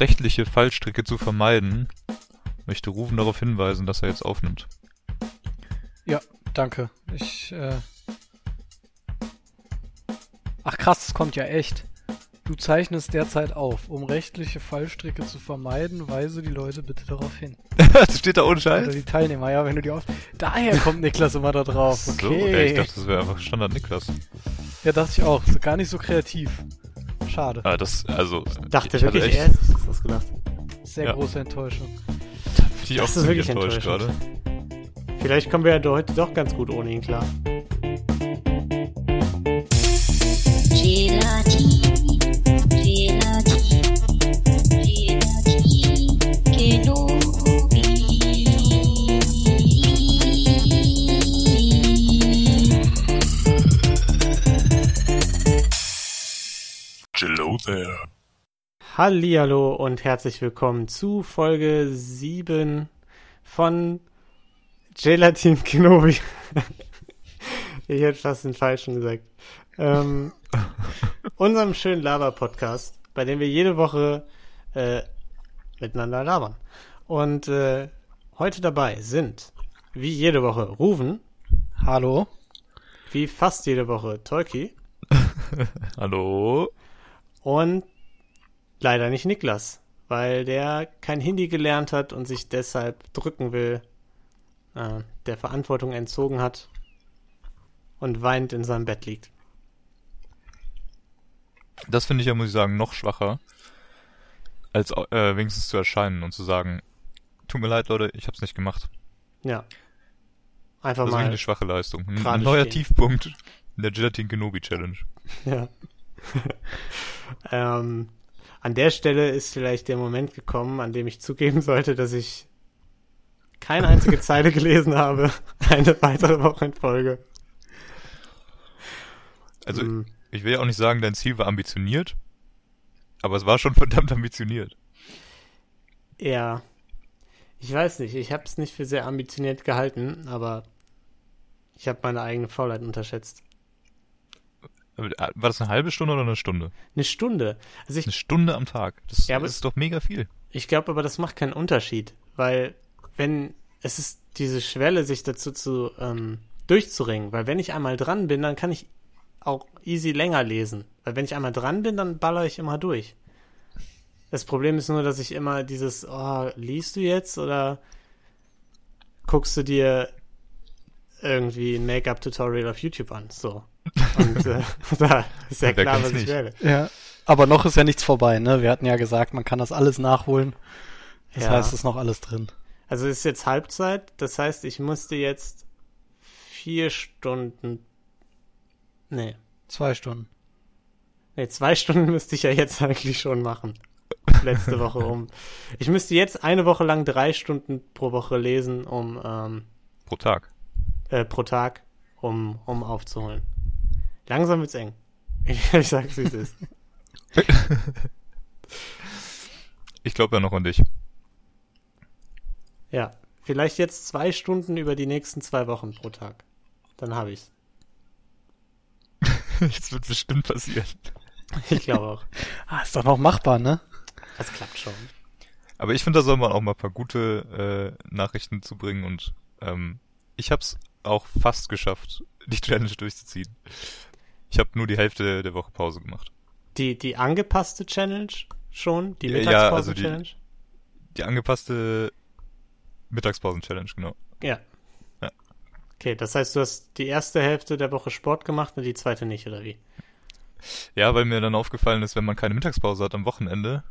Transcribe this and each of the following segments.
rechtliche Fallstricke zu vermeiden, möchte Rufen darauf hinweisen, dass er jetzt aufnimmt. Ja, danke. Ich, äh... Ach krass, das kommt ja echt. Du zeichnest derzeit auf. Um rechtliche Fallstricke zu vermeiden, weise die Leute bitte darauf hin. das steht da ohne Scheiß? Oder die Teilnehmer, ja, wenn du die auf... Daher kommt Niklas immer da drauf. Okay. So, okay, ich dachte, das wäre einfach Standard Niklas. Ja, dachte ich auch. Gar nicht so kreativ. Schade. Ah, das, also. Ich dachte ich wirklich echt, erst, dass das gedacht. Sehr ja. große Enttäuschung. Da bin ich auch das wirklich enttäuscht gerade. Vielleicht kommen wir ja heute doch ganz gut ohne ihn klar. Hallihallo und herzlich willkommen zu Folge 7 von Gelatin Kenobi. ich hätte fast den falschen gesagt. Ähm, unserem schönen Lava-Podcast, bei dem wir jede Woche äh, miteinander labern. Und äh, heute dabei sind, wie jede Woche, Ruven. Hallo. Wie fast jede Woche, Tolki. Hallo. Und leider nicht Niklas, weil der kein Hindi gelernt hat und sich deshalb drücken will, äh, der Verantwortung entzogen hat und weint in seinem Bett liegt. Das finde ich ja, muss ich sagen, noch schwacher, als äh, wenigstens zu erscheinen und zu sagen, tut mir leid, Leute, ich hab's nicht gemacht. Ja. Einfach das mal. ist eine schwache Leistung. Ein neuer stehen. Tiefpunkt in der Gelatin Kenobi Challenge. Ja. ähm, an der Stelle ist vielleicht der Moment gekommen, an dem ich zugeben sollte, dass ich keine einzige Zeile gelesen habe. Eine weitere Woche in Folge. Also, hm. ich will ja auch nicht sagen, dein Ziel war ambitioniert, aber es war schon verdammt ambitioniert. Ja. Ich weiß nicht, ich habe es nicht für sehr ambitioniert gehalten, aber ich habe meine eigene Faulheit unterschätzt. War das eine halbe Stunde oder eine Stunde? Eine Stunde. Also ich, eine Stunde am Tag. Das, ja, das ist doch mega viel. Ich glaube aber, das macht keinen Unterschied, weil wenn es ist diese Schwelle, sich dazu zu ähm, durchzuringen, weil wenn ich einmal dran bin, dann kann ich auch easy länger lesen. Weil wenn ich einmal dran bin, dann baller ich immer durch. Das Problem ist nur, dass ich immer dieses, oh, liest du jetzt oder guckst du dir irgendwie ein Make-up-Tutorial auf YouTube an? So. Und äh, da ist ja, klar, was ich werde. Ja. Aber noch ist ja nichts vorbei, ne? Wir hatten ja gesagt, man kann das alles nachholen. Das ja. heißt, es ist noch alles drin. Also ist jetzt Halbzeit, das heißt, ich musste jetzt vier Stunden. Nee. Zwei Stunden. Nee, zwei Stunden müsste ich ja jetzt eigentlich schon machen. Letzte Woche um. Ich müsste jetzt eine Woche lang drei Stunden pro Woche lesen, um ähm, pro Tag. Äh, pro Tag, um, um aufzuholen. Langsam wird's eng. Ich, ich sag's, wie es ist. ich glaube ja noch an dich. Ja, vielleicht jetzt zwei Stunden über die nächsten zwei Wochen pro Tag. Dann habe ich's. Jetzt wird bestimmt passieren. Ich glaube auch. ah, ist doch noch machbar, ne? Das klappt schon. Aber ich finde, da soll man auch mal ein paar gute äh, Nachrichten zubringen und ähm, ich hab's auch fast geschafft, die Challenge durchzuziehen. Ich habe nur die Hälfte der Woche Pause gemacht. Die, die angepasste Challenge schon? Die Mittagspausen-Challenge? Ja, also die, die angepasste Mittagspausen-Challenge, genau. Ja. ja. Okay, das heißt, du hast die erste Hälfte der Woche Sport gemacht und die zweite nicht, oder wie? Ja, weil mir dann aufgefallen ist, wenn man keine Mittagspause hat am Wochenende,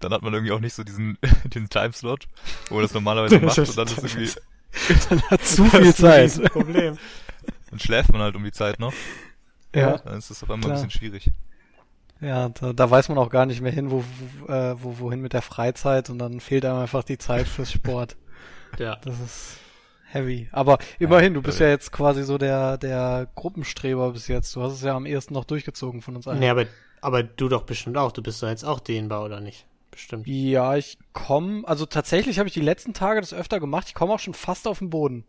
dann hat man irgendwie auch nicht so diesen, diesen Timeslot, wo man das normalerweise macht und dann ist irgendwie. dann hat zu viel Zeit. Problem. Dann schläft man halt um die Zeit noch. Ja. Dann ist das auf einmal klar. ein bisschen schwierig. Ja, da, da weiß man auch gar nicht mehr hin, wo, wo, äh, wo, wohin mit der Freizeit und dann fehlt einem einfach die Zeit fürs Sport. ja. Das ist heavy. Aber immerhin, du bist ja jetzt quasi so der, der Gruppenstreber bis jetzt. Du hast es ja am ehesten noch durchgezogen von uns allen. Nee, aber, aber du doch bestimmt auch. Du bist doch jetzt auch dehnbar, oder nicht? Bestimmt. Ja, ich komme, also tatsächlich habe ich die letzten Tage das öfter gemacht. Ich komme auch schon fast auf den Boden.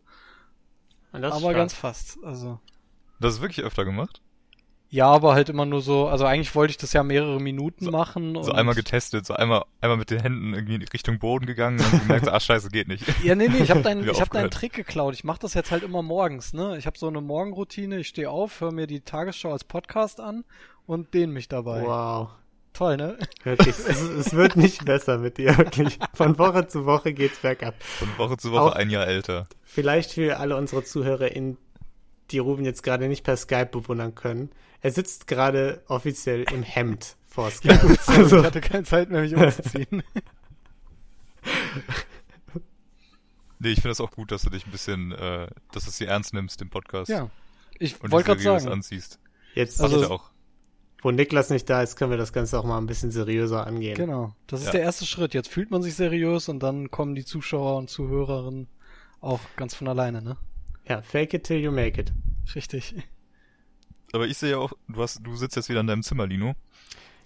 Aber ganz fast, also. Das ist wirklich öfter gemacht? Ja, aber halt immer nur so, also eigentlich wollte ich das ja mehrere Minuten So- machen. So und einmal getestet, so einmal, einmal mit den Händen irgendwie in Richtung Boden gegangen und gemerkt, so, ah scheiße, geht nicht. Ja, nee, nee, ich habe deinen, ich hab deinen. Trick geklaut. Ich mache das jetzt halt immer morgens, ne? Ich habe so eine Morgenroutine, ich stehe auf, höre mir die Tagesschau als Podcast an und dehne mich dabei. Wow. Toll, ne? Wirklich, es, es wird nicht besser mit dir, wirklich. Von Woche zu Woche geht's bergab. Von Woche zu Woche Auch- ein Jahr älter. Vielleicht für alle unsere ZuhörerInnen, die Ruben jetzt gerade nicht per Skype bewundern können. Er sitzt gerade offiziell im Hemd vor Skype. Also, ich hatte keine Zeit mehr, mich umzuziehen. Nee, ich finde das auch gut, dass du dich ein bisschen, äh, dass du es dir ernst nimmst, den Podcast. ja. Ich wollte dich gerade sagen. anziehst. Jetzt, Also- Also, auch. wo Niklas nicht da ist, können wir das Ganze auch mal ein bisschen seriöser angehen. Genau. Das ist Ja. der erste Schritt. Jetzt fühlt man sich seriös und dann kommen die Zuschauer und Zuhörerinnen auch ganz von alleine, ne? Ja, fake it till you make it. Richtig. Aber ich sehe ja auch, du hast, du sitzt jetzt wieder in deinem Zimmer, Lino.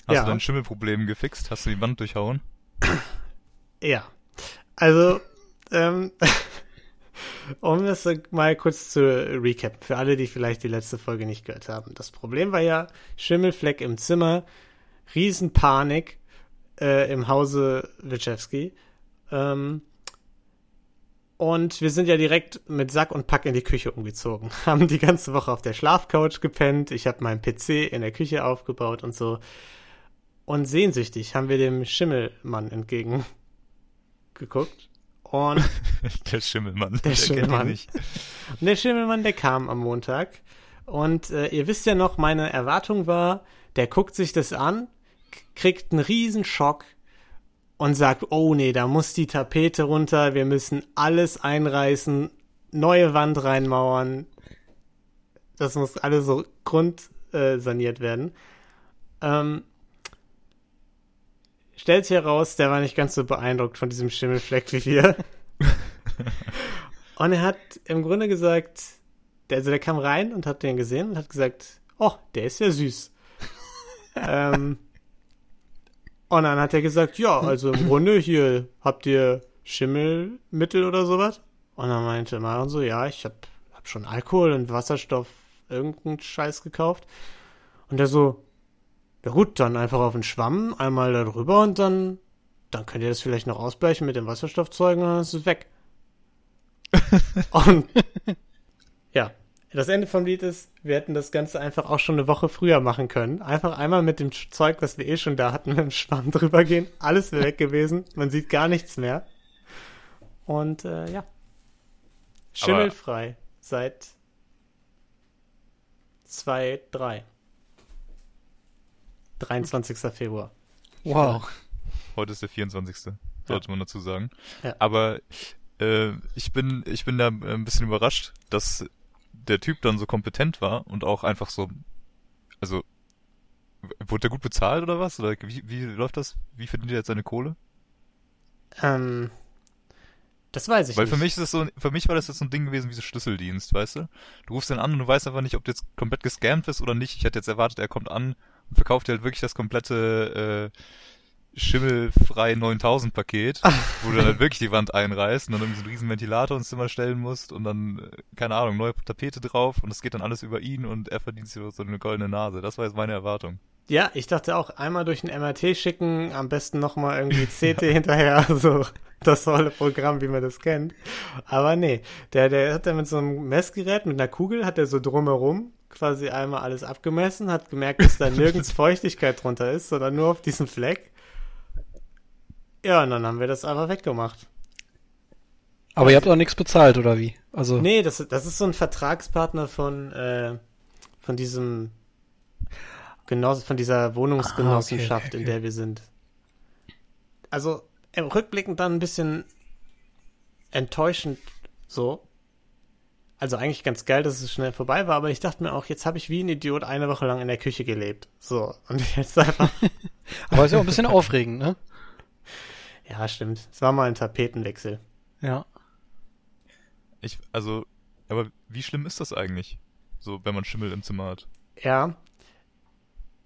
Hast Ja. du dein Schimmelproblem gefixt? Hast du die Wand durchhauen? Ja. Also, ähm, um das mal kurz zu recap, für alle, die vielleicht die letzte Folge nicht gehört haben. Das Problem war ja Schimmelfleck im Zimmer, Riesenpanik äh, im Hause Wilczewski. Ähm, und wir sind ja direkt mit Sack und Pack in die Küche umgezogen. Haben die ganze Woche auf der Schlafcouch gepennt. Ich habe meinen PC in der Küche aufgebaut und so. Und sehnsüchtig haben wir dem Schimmelmann entgegen geguckt. Und der Schimmelmann. Der ihn Schimmelmann. nicht. der Schimmelmann, der kam am Montag. Und äh, ihr wisst ja noch, meine Erwartung war, der guckt sich das an, kriegt einen riesen Schock und sagt, oh nee, da muss die Tapete runter, wir müssen alles einreißen, neue Wand reinmauern. Das muss alles so grundsaniert äh, werden. Ähm, stellt sich heraus, der war nicht ganz so beeindruckt von diesem Schimmelfleck wie wir. Und er hat im Grunde gesagt, der, also der kam rein und hat den gesehen und hat gesagt, oh, der ist ja süß. ähm, und dann hat er gesagt, ja, also im Grunde hier habt ihr Schimmelmittel oder sowas. Und dann meinte Marion so, ja, ich hab, hab schon Alkohol und Wasserstoff, irgendeinen Scheiß gekauft. Und der so, ja gut, dann einfach auf den Schwamm, einmal da drüber und dann, dann könnt ihr das vielleicht noch ausgleichen mit dem Wasserstoffzeugen und dann ist es weg. und ja, das Ende vom Lied ist, wir hätten das Ganze einfach auch schon eine Woche früher machen können. Einfach einmal mit dem Zeug, was wir eh schon da hatten, mit dem Schwamm drüber gehen. Alles wäre weg gewesen. Man sieht gar nichts mehr. Und äh, ja. Schimmelfrei seit 2, 3. 23. Februar. Wow. Heute ist der 24. Sollte man dazu sagen. Ja. Aber äh, ich bin, ich bin da ein bisschen überrascht, dass der Typ dann so kompetent war und auch einfach so, also wurde der gut bezahlt oder was? Oder wie, wie läuft das? Wie verdient er jetzt seine Kohle? Ähm, das weiß ich Weil nicht. für mich ist das so, für mich war das jetzt so ein Ding gewesen wie so Schlüsseldienst, weißt du? Du rufst den an und du weißt einfach nicht, ob du jetzt komplett gescammt bist oder nicht. Ich hätte jetzt erwartet, er kommt an und verkauft dir halt wirklich das komplette äh, schimmelfrei 9000 Paket, wo du dann halt wirklich die Wand einreißt und dann irgendwie so einen riesen Ventilator ins Zimmer stellen musst und dann, äh, keine Ahnung, neue Tapete drauf und das geht dann alles über ihn und er verdient sich so eine goldene Nase. Das war jetzt meine Erwartung. Ja, ich dachte auch, einmal durch ein MRT schicken, am besten nochmal irgendwie CT hinterher, so das volle Programm, wie man das kennt. Aber nee, der, der hat dann mit so einem Messgerät, mit einer Kugel, hat er so drumherum quasi einmal alles abgemessen, hat gemerkt, dass da nirgends Feuchtigkeit drunter ist, sondern nur auf diesem Fleck. Ja, und dann haben wir das einfach weggemacht. Aber ihr habt auch nichts bezahlt, oder wie? Also, Nee, das, das ist so ein Vertragspartner von, äh, von diesem Genoss, von dieser Wohnungsgenossenschaft, Ah, okay, okay, in okay. der wir sind. Also im Rückblickend dann ein bisschen enttäuschend so. Also eigentlich ganz geil, dass es schnell vorbei war, aber ich dachte mir auch, jetzt habe ich wie ein Idiot eine Woche lang in der Küche gelebt. So, und jetzt einfach. aber ist ja auch ein bisschen aufregend, ne? Ja, stimmt. Es war mal ein Tapetenwechsel. Ja. Ich, also, aber wie schlimm ist das eigentlich? So, wenn man Schimmel im Zimmer hat. Ja.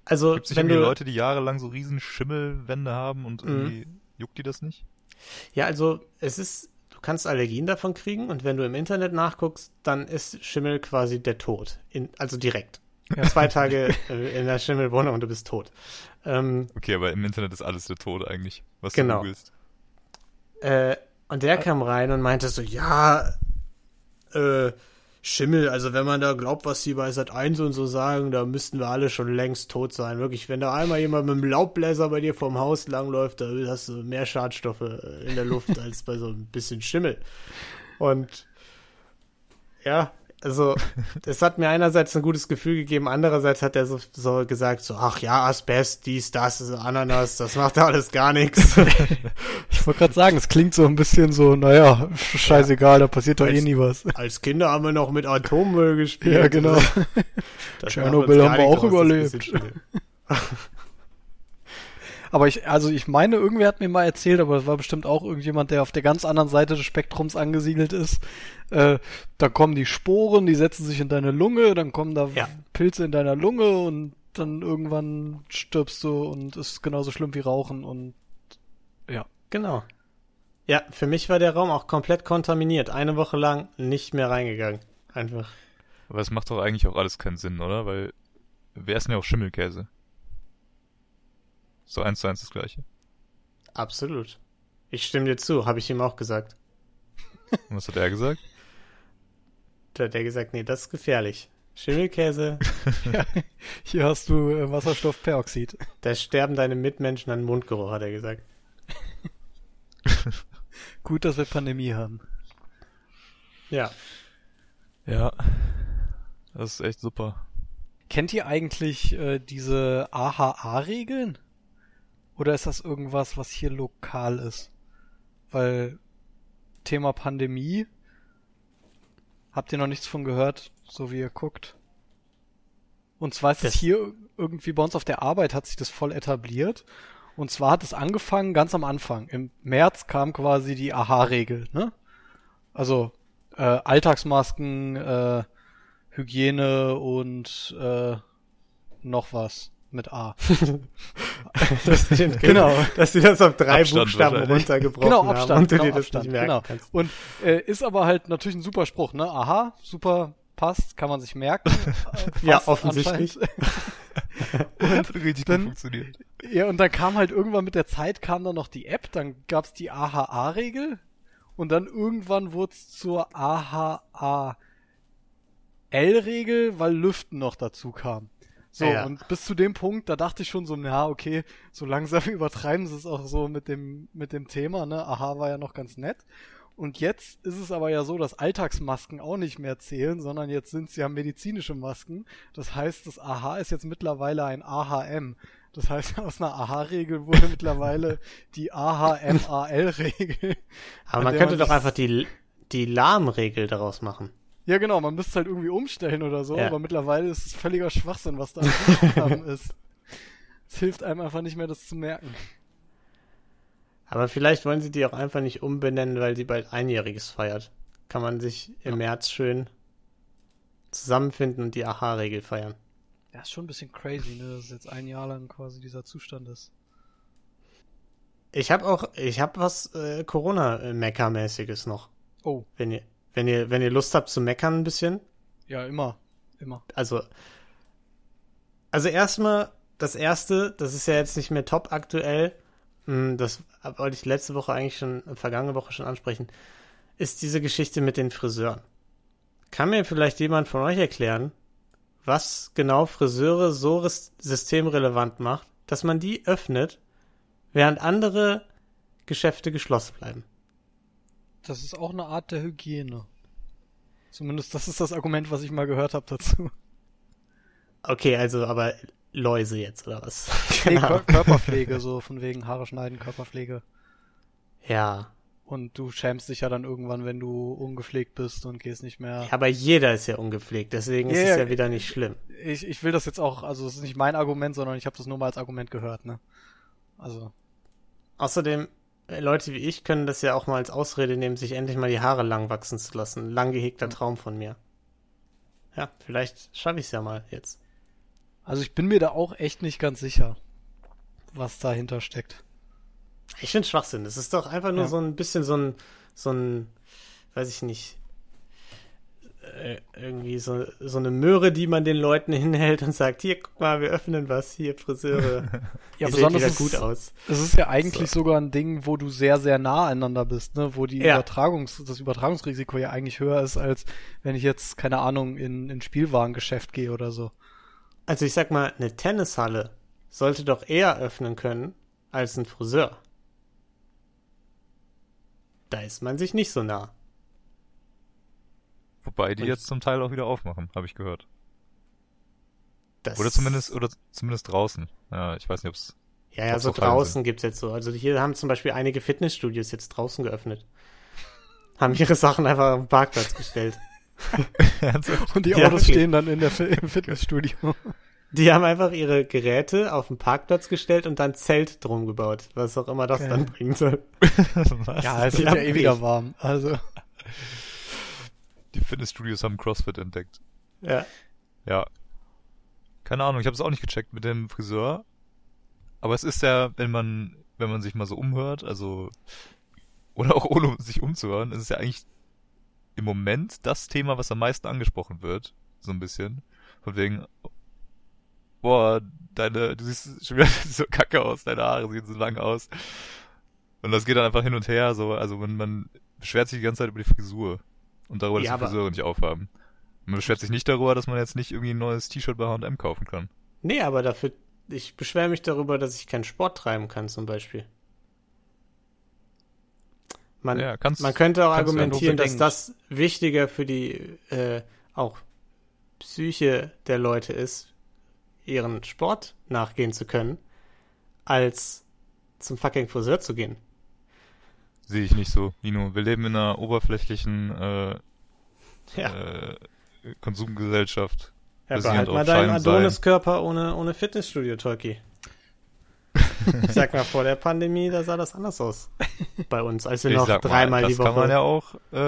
Also, Gibt es nicht wenn irgendwie du. Leute, die jahrelang so riesen Schimmelwände haben und Mhm. irgendwie juckt die das nicht? Ja, also es ist, du kannst Allergien davon kriegen und wenn du im Internet nachguckst, dann ist Schimmel quasi der Tod. In, also direkt. Ja. Zwei Tage äh, in der Schimmelwohnung und du bist tot. Ähm, okay, aber im Internet ist alles der Tod eigentlich, was genau. du googelst. Äh, und der kam rein und meinte so, ja, äh, Schimmel, also wenn man da glaubt, was die bei Sat 1 und so sagen, da müssten wir alle schon längst tot sein. Wirklich, wenn da einmal jemand mit einem Laubbläser bei dir vorm Haus langläuft, da hast du mehr Schadstoffe in der Luft als bei so ein bisschen Schimmel. Und ja, also es hat mir einerseits ein gutes Gefühl gegeben, andererseits hat er so, so gesagt, so, ach ja, Asbest, dies, das, Ananas, das macht ja alles gar nichts. ich wollte gerade sagen, es klingt so ein bisschen so, naja, scheißegal, da passiert doch eh nie was. Als Kinder haben wir noch mit Atommüll gespielt. Ja, genau. Tschernobyl haben wir auch überlebt. Aber ich, also ich meine, irgendwer hat mir mal erzählt, aber das war bestimmt auch irgendjemand, der auf der ganz anderen Seite des Spektrums angesiedelt ist. Äh, da kommen die Sporen, die setzen sich in deine Lunge, dann kommen da ja. Pilze in deiner Lunge und dann irgendwann stirbst du und ist genauso schlimm wie Rauchen und ja. Genau. Ja, für mich war der Raum auch komplett kontaminiert. Eine Woche lang nicht mehr reingegangen. Einfach. Aber es macht doch eigentlich auch alles keinen Sinn, oder? Weil wer ist denn ja auch Schimmelkäse? So eins zu eins das gleiche. Absolut. Ich stimme dir zu, habe ich ihm auch gesagt. Und was hat er gesagt? Da hat er gesagt, nee, das ist gefährlich. Schimmelkäse. ja, hier hast du äh, Wasserstoffperoxid. Da sterben deine Mitmenschen an Mundgeruch, hat er gesagt. Gut, dass wir Pandemie haben. Ja. Ja. Das ist echt super. Kennt ihr eigentlich äh, diese AHA-Regeln? Oder ist das irgendwas, was hier lokal ist? Weil Thema Pandemie, habt ihr noch nichts von gehört, so wie ihr guckt? Und zwar ist es hier irgendwie bei uns auf der Arbeit hat sich das voll etabliert. Und zwar hat es angefangen ganz am Anfang. Im März kam quasi die AHA-Regel, ne? Also äh, Alltagsmasken, äh, Hygiene und äh, noch was mit A. das genau. Dass sie das auf drei Abstand Buchstaben runtergebrochen genau, Abstand, haben und genau, du dir das Abstand, nicht merken genau. kannst. Und äh, ist aber halt natürlich ein super Spruch, ne? Aha, super, passt, kann man sich merken. Äh, ja, offensichtlich. und richtig dann, funktioniert. Ja, und dann kam halt irgendwann mit der Zeit kam dann noch die App, dann gab's die AHA-Regel und dann irgendwann wurde es zur AHA-L-Regel, weil Lüften noch dazu kam. So, ja. und bis zu dem Punkt, da dachte ich schon so, na, okay, so langsam übertreiben sie es auch so mit dem, mit dem Thema, ne? Aha war ja noch ganz nett. Und jetzt ist es aber ja so, dass Alltagsmasken auch nicht mehr zählen, sondern jetzt sind es ja medizinische Masken. Das heißt, das AHA ist jetzt mittlerweile ein AHM. Das heißt, aus einer AHA-Regel wurde mittlerweile die AHMAL-Regel. Aber man könnte man doch einfach die, die Lahmregel daraus machen. Ja, genau, man müsste es halt irgendwie umstellen oder so, ja. aber mittlerweile ist es völliger Schwachsinn, was da ist. Es hilft einem einfach nicht mehr, das zu merken. Aber vielleicht wollen sie die auch einfach nicht umbenennen, weil sie bald Einjähriges feiert. Kann man sich im ja. März schön zusammenfinden und die Aha-Regel feiern. Ja, ist schon ein bisschen crazy, ne, dass jetzt ein Jahr lang quasi dieser Zustand ist. Ich habe auch, ich habe was äh, Corona-Mecker-mäßiges noch. Oh. Wenn ihr, wenn ihr, wenn ihr Lust habt zu meckern ein bisschen. Ja, immer. Immer. Also, also erstmal, das erste, das ist ja jetzt nicht mehr top aktuell, hm, das wollte ich letzte Woche eigentlich schon, vergangene Woche schon ansprechen, ist diese Geschichte mit den Friseuren. Kann mir vielleicht jemand von euch erklären, was genau Friseure so systemrelevant macht, dass man die öffnet, während andere Geschäfte geschlossen bleiben? Das ist auch eine Art der Hygiene. Zumindest das ist das Argument, was ich mal gehört habe dazu. Okay, also aber Läuse jetzt oder was? Nee, genau. Körperpflege, so von wegen Haare schneiden, Körperpflege. Ja. Und du schämst dich ja dann irgendwann, wenn du ungepflegt bist und gehst nicht mehr. Ja, aber jeder ist ja ungepflegt, deswegen yeah, ist es ja wieder nicht schlimm. Ich, ich will das jetzt auch, also es ist nicht mein Argument, sondern ich habe das nur mal als Argument gehört, ne? Also. Außerdem, Leute wie ich können das ja auch mal als Ausrede nehmen, sich endlich mal die Haare lang wachsen zu lassen. Lang gehegter Traum von mir. Ja, vielleicht schaffe ich es ja mal jetzt. Also ich bin mir da auch echt nicht ganz sicher, was dahinter steckt. Ich finde Schwachsinn. Das ist doch einfach nur ja. so ein bisschen so ein, so ein, weiß ich nicht, irgendwie so, so eine Möhre, die man den Leuten hinhält und sagt, hier, guck mal, wir öffnen was, hier, Friseure. Ja, Ihr besonders ist, gut aus. Es ist ja eigentlich sogar ein Ding, wo du sehr, sehr nah aneinander bist, ne? Wo die Ja. Übertragungs-, das Übertragungsrisiko ja eigentlich höher ist, als wenn ich jetzt, keine Ahnung, in ein Spielwarengeschäft gehe oder so. Also ich sag mal, eine Tennishalle sollte doch eher öffnen können als ein Friseur. Da ist man sich nicht so nah. Wobei die Und- jetzt zum Teil auch wieder aufmachen, habe ich gehört. Das Oder zumindest, oder zumindest draußen. Ja, ich weiß nicht, ob's. Ja, ja, ob's so draußen gibt's jetzt so. Also hier haben zum Beispiel einige Fitnessstudios jetzt draußen geöffnet. Haben ihre Sachen einfach auf den Parkplatz gestellt. Und die Ja, Autos wirklich. stehen dann in der, im Fitnessstudio. Die haben einfach ihre Geräte auf den Parkplatz gestellt und dann Zelt drum gebaut. Was auch immer das Geil. dann bringen soll. Ja, es wird ja haben eh warm. Also, Die Fitnessstudios haben CrossFit entdeckt. Ja. Ja. Keine Ahnung, ich habe es auch nicht gecheckt mit dem Friseur. Aber es ist ja, wenn man, wenn man sich mal so umhört, also oder auch ohne sich umzuhören, ist es ja eigentlich im Moment das Thema, was am meisten angesprochen wird, so ein bisschen. Von wegen, boah, deine, du siehst schon wieder so kacke aus, deine Haare sehen so lang aus. Und das geht dann einfach hin und her, so, also man, man beschwert sich die ganze Zeit über die Frisur und darüber, dass Ja, die Friseure nicht aufhaben. Man beschwert sich nicht darüber, dass man jetzt nicht irgendwie ein neues T-Shirt bei H&M kaufen kann. Nee, aber dafür, ich beschwere mich darüber, dass ich keinen Sport treiben kann, zum Beispiel. Man, Ja, kannst- man könnte auch argumentieren, dass das wichtiger für die äh, auch Psyche der Leute ist, ihren Sport nachgehen zu können, als zum fucking Friseur zu gehen. Sehe ich nicht so, Nino. Wir leben in einer oberflächlichen äh, Ja, äh, Konsumgesellschaft. ja behalt mal deinen. Adoniskörper ohne, ohne Fitnessstudio, Tolki. Ich sag mal, vor der Pandemie, da sah das anders aus. Bei uns, als wir Ich noch mal, dreimal die Woche. kann man ja auch, äh,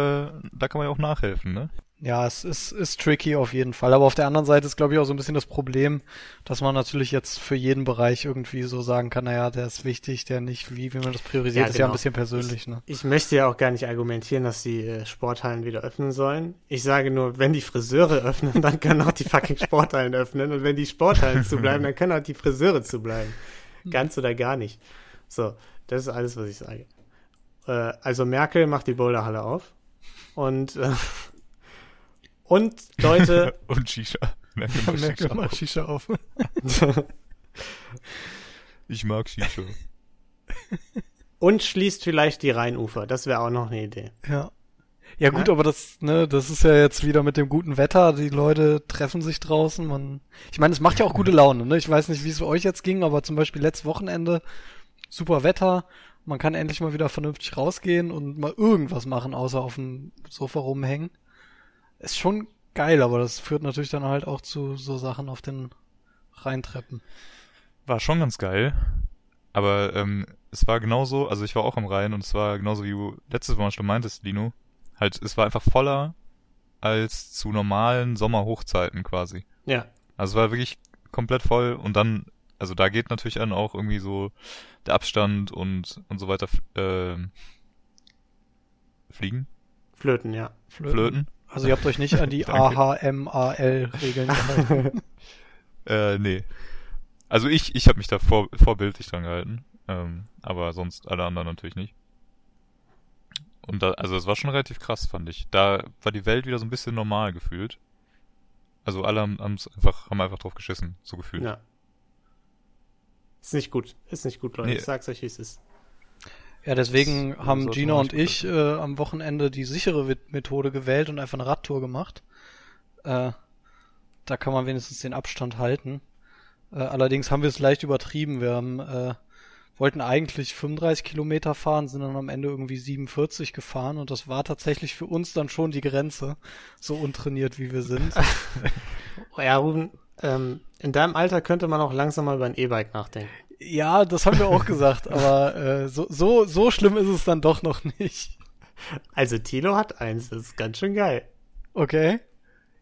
da kann man ja auch nachhelfen, ne? ja, es ist, ist tricky auf jeden Fall. Aber auf der anderen Seite ist, glaube ich, auch so ein bisschen das Problem, dass man natürlich jetzt für jeden Bereich irgendwie so sagen kann, naja, der ist wichtig, der nicht, wie, wie man das priorisiert, Ja, ist ja ein genau. bisschen persönlich, ne? Ich möchte ja auch gar nicht argumentieren, dass die äh, Sporthallen wieder öffnen sollen. Ich sage nur, wenn die Friseure öffnen, dann können auch die fucking Sporthallen öffnen. Und wenn die Sporthallen zubleiben, dann können auch die Friseure zubleiben. Ganz oder gar nicht. So, das ist alles, was ich sage. Äh, also Merkel macht die Boulderhalle auf. Und, äh, und Leute, Und Shisha. Merkel mag Merkel Shisha macht. Shisha auf. Ich mag Shisha. und schließt vielleicht die Rheinufer. Das wäre auch noch eine Idee. Ja. Ja gut, Ja. aber das, ne, das ist ja jetzt wieder mit dem guten Wetter, die Leute treffen sich draußen, man, ich meine, es macht ja auch gute Laune, ne, ich weiß nicht, wie es für euch jetzt ging, aber zum Beispiel letztes Wochenende, super Wetter, man kann endlich mal wieder vernünftig rausgehen und mal irgendwas machen, außer auf dem Sofa rumhängen. Ist schon geil, aber das führt natürlich dann halt auch zu so Sachen auf den Rheintreppen. War schon ganz geil. Aber ähm, es war genauso, also ich war auch am Rhein und es war genauso wie du letztes Mal schon meintest, Lino. Halt, es war einfach voller als zu normalen Sommerhochzeiten quasi. Ja. Also es war wirklich komplett voll und dann, also da geht natürlich dann auch irgendwie so der Abstand und und so weiter ähm, fliegen, Flöten, ja. flöten. Also ihr habt euch nicht an die. AHMAL-Regeln gehalten. Äh, nee. Also ich, ich habe mich da vor, vorbildlich dran gehalten. Ähm, aber sonst alle anderen natürlich nicht. Und da, also es war schon relativ krass, fand ich. Da war die Welt wieder so ein bisschen normal gefühlt. Also alle haben einfach, haben einfach drauf geschissen, so gefühlt. Ja. Ist nicht gut. Ist nicht gut, Leute. Nee. Ich sag's euch, wie es ist. Ja, deswegen Das haben Gina und ich äh, am Wochenende die sichere Methode gewählt und einfach eine Radtour gemacht. Äh, da kann man wenigstens den Abstand halten. Äh, allerdings haben wir es leicht übertrieben. Wir haben, äh, wollten eigentlich 35 Kilometer fahren, sind dann am Ende irgendwie 47 gefahren und das war tatsächlich für uns dann schon die Grenze, so untrainiert wie wir sind. Ja, Ruben, ähm, in deinem Alter könnte man auch langsam mal über ein E-Bike nachdenken. ja, das haben wir auch gesagt, aber äh, so, so, so schlimm ist es dann doch noch nicht. Also Tilo hat eins, das ist ganz schön geil. Okay.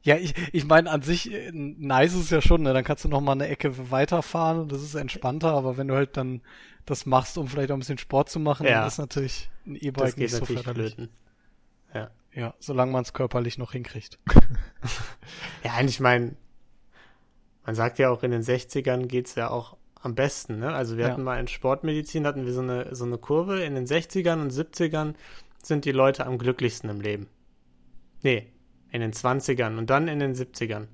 Ja, ich, ich meine, an sich, äh, nice ist es ja schon, ne? Dann kannst du noch mal eine Ecke weiterfahren und das ist entspannter, aber wenn du halt dann das machst, um vielleicht auch ein bisschen Sport zu machen, Ja. dann ist natürlich ein E-Bike nicht so förderlich. flöten. Ja. Ja, solange man es körperlich noch hinkriegt. Ja, und ich meine, man sagt ja auch in den 60ern geht's ja auch am besten, ne? Also wir Ja. hatten mal in Sportmedizin hatten wir so eine, so eine Kurve, in den 60ern und 70ern sind die Leute am glücklichsten im Leben. Nee, in den 20ern und dann in den 70ern.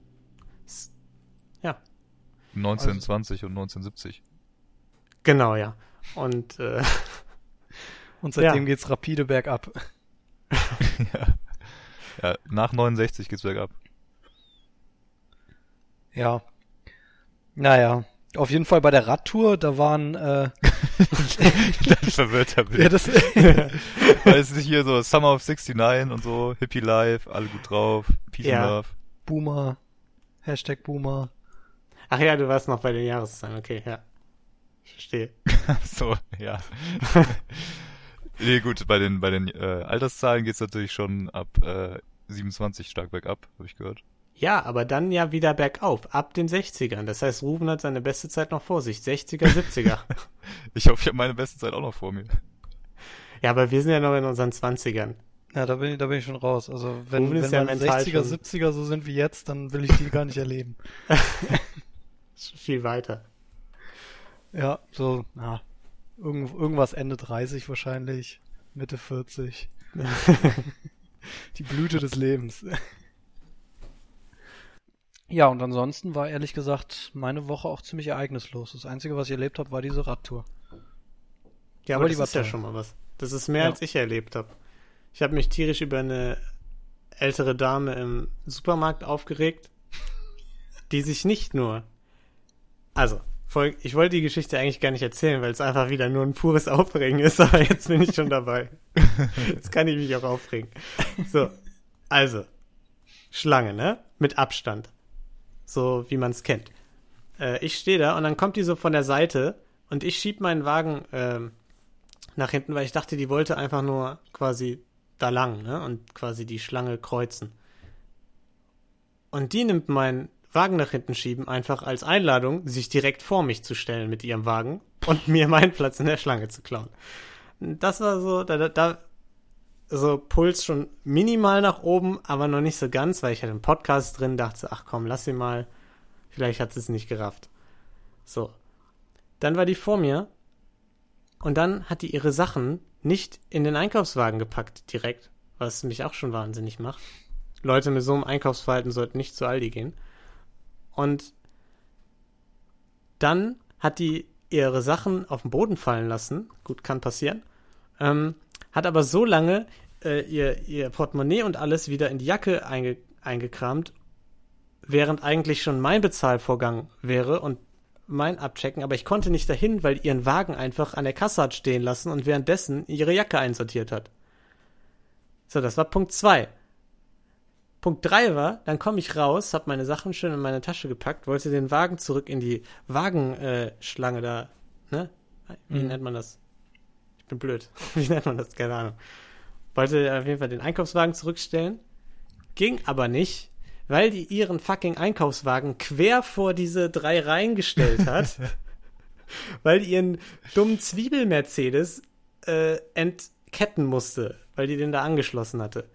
1920 und 1970. Genau, ja. Und äh, Und seitdem Ja. geht's rapide bergab. ja. ja, nach 69 geht's bergab. Ja. Naja. Auf jeden Fall bei der Radtour, da waren, äh, Dann verwirrt er ja, mich. das, Weil es ist hier so Summer of 69 und so, Hippie Life, alle gut drauf, Peace Ja. and Love. Boomer, Hashtag Boomer. ach ja, du warst noch bei den Jahreszahlen, okay, ja. Ich verstehe. so, ja. nee, gut, bei den, bei den äh, Alterszahlen geht's natürlich schon ab äh, 27 stark bergab, habe ich gehört. Ja, aber dann ja wieder bergauf, ab den 60ern. Das heißt, Rufen hat seine beste Zeit noch vor sich. 60er, 70er. Ich hoffe, ich habe meine beste Zeit auch noch vor mir. ja, aber wir sind ja noch in unseren 20ern. Ja, da bin ich, da bin ich schon raus. Also wenn, Ruben wenn ja man mental 60er, schon- 70er so sind wie jetzt, dann will ich die gar nicht erleben. Ist Viel weiter. Ja, so, na, irgend, irgendwas Ende 30 wahrscheinlich, Mitte 40. Die Blüte des Lebens. Ja, und ansonsten war ehrlich gesagt meine Woche auch ziemlich ereignislos. Das Einzige, was ich erlebt habe, war diese Radtour. Ja, Aber aber die das ist ja toll. schon mal was. Das ist mehr, Ja. als ich erlebt habe. Ich habe mich tierisch über eine ältere Dame im Supermarkt aufgeregt, die sich nicht nur... Also, ich wollte die Geschichte eigentlich gar nicht erzählen, weil es einfach wieder nur ein pures Aufregen ist, aber jetzt bin ich schon dabei. Jetzt kann ich mich auch aufregen. So, also, Schlange, ne? Mit Abstand. So wie man es kennt. Äh, ich stehe da und dann kommt die so von der Seite und ich schieb meinen Wagen ähm, nach hinten, weil ich dachte, die wollte einfach nur quasi da lang, ne? Und quasi die Schlange kreuzen. Und die nimmt meinen Wagen nach hinten schieben einfach als Einladung, sich direkt vor mich zu stellen mit ihrem Wagen und mir meinen Platz in der Schlange zu klauen. Das war so, da, da so Puls schon minimal nach oben, aber noch nicht so ganz, weil ich hatte einen Podcast drin, dachte, ach komm, lass sie mal. Vielleicht hat sie es nicht gerafft. So. Dann war die vor mir und dann hat die ihre Sachen nicht in den Einkaufswagen gepackt direkt, was mich auch schon wahnsinnig macht. Leute mit so einem Einkaufsverhalten sollten nicht zu Aldi gehen. Und dann hat die ihre Sachen auf den Boden fallen lassen. Gut, kann passieren. Ähm, hat aber so lange äh, ihr, ihr Portemonnaie und alles wieder in die Jacke einge eingekramt, während eigentlich schon mein Bezahlvorgang wäre und mein Abchecken, aber ich konnte nicht dahin, weil ihren Wagen einfach an der Kasse hat stehen lassen und währenddessen ihre Jacke einsortiert hat. So, das war Punkt zwei. Punkt drei war, dann komme ich raus, habe meine Sachen schön in meine Tasche gepackt, wollte den Wagen zurück in die Wagenschlange Schlange da, ne? Wie Mhm. nennt man das? Bin blöd. Wie nennt man das? Keine Ahnung. Wollte auf jeden Fall den Einkaufswagen zurückstellen. Ging aber nicht, weil die ihren fucking Einkaufswagen quer vor diese drei Reihen gestellt hat. weil die ihren dummen Zwiebel-Mercedes äh, entketten musste, weil die den da angeschlossen hatte.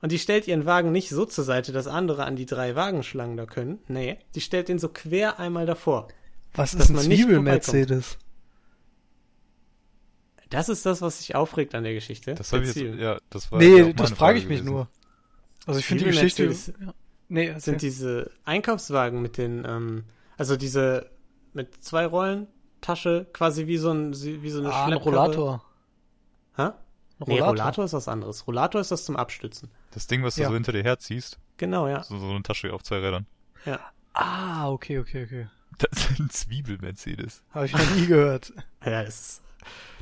Und die stellt ihren Wagen nicht so zur Seite, dass andere an die drei Wagenschlangen da können. Nee, die stellt den so quer einmal davor. Was ist ein Zwiebel-Mercedes? Das ist das, was sich aufregt an der Geschichte. Das habe ich jetzt, ja, das war Nee, das frage ich mich gewesen. nur. Also ich finde die Geschichte... Ja. Nee, erzähl. sind diese Einkaufswagen mit den, ähm, also diese mit zwei Rollen, Tasche, quasi wie so ein, wie so eine ah, ein. Rollator. Hä? Ein Nee, Rollator ist was anderes. Rollator ist das zum Abstützen. Das Ding, was du Ja. so hinter dir herziehst, Genau, ja. so, so eine Tasche auf zwei Rädern. ja. Ah, okay, okay, okay. Das ist ein Zwiebel-Mercedes. Habe ich noch nie gehört. Ja, ist,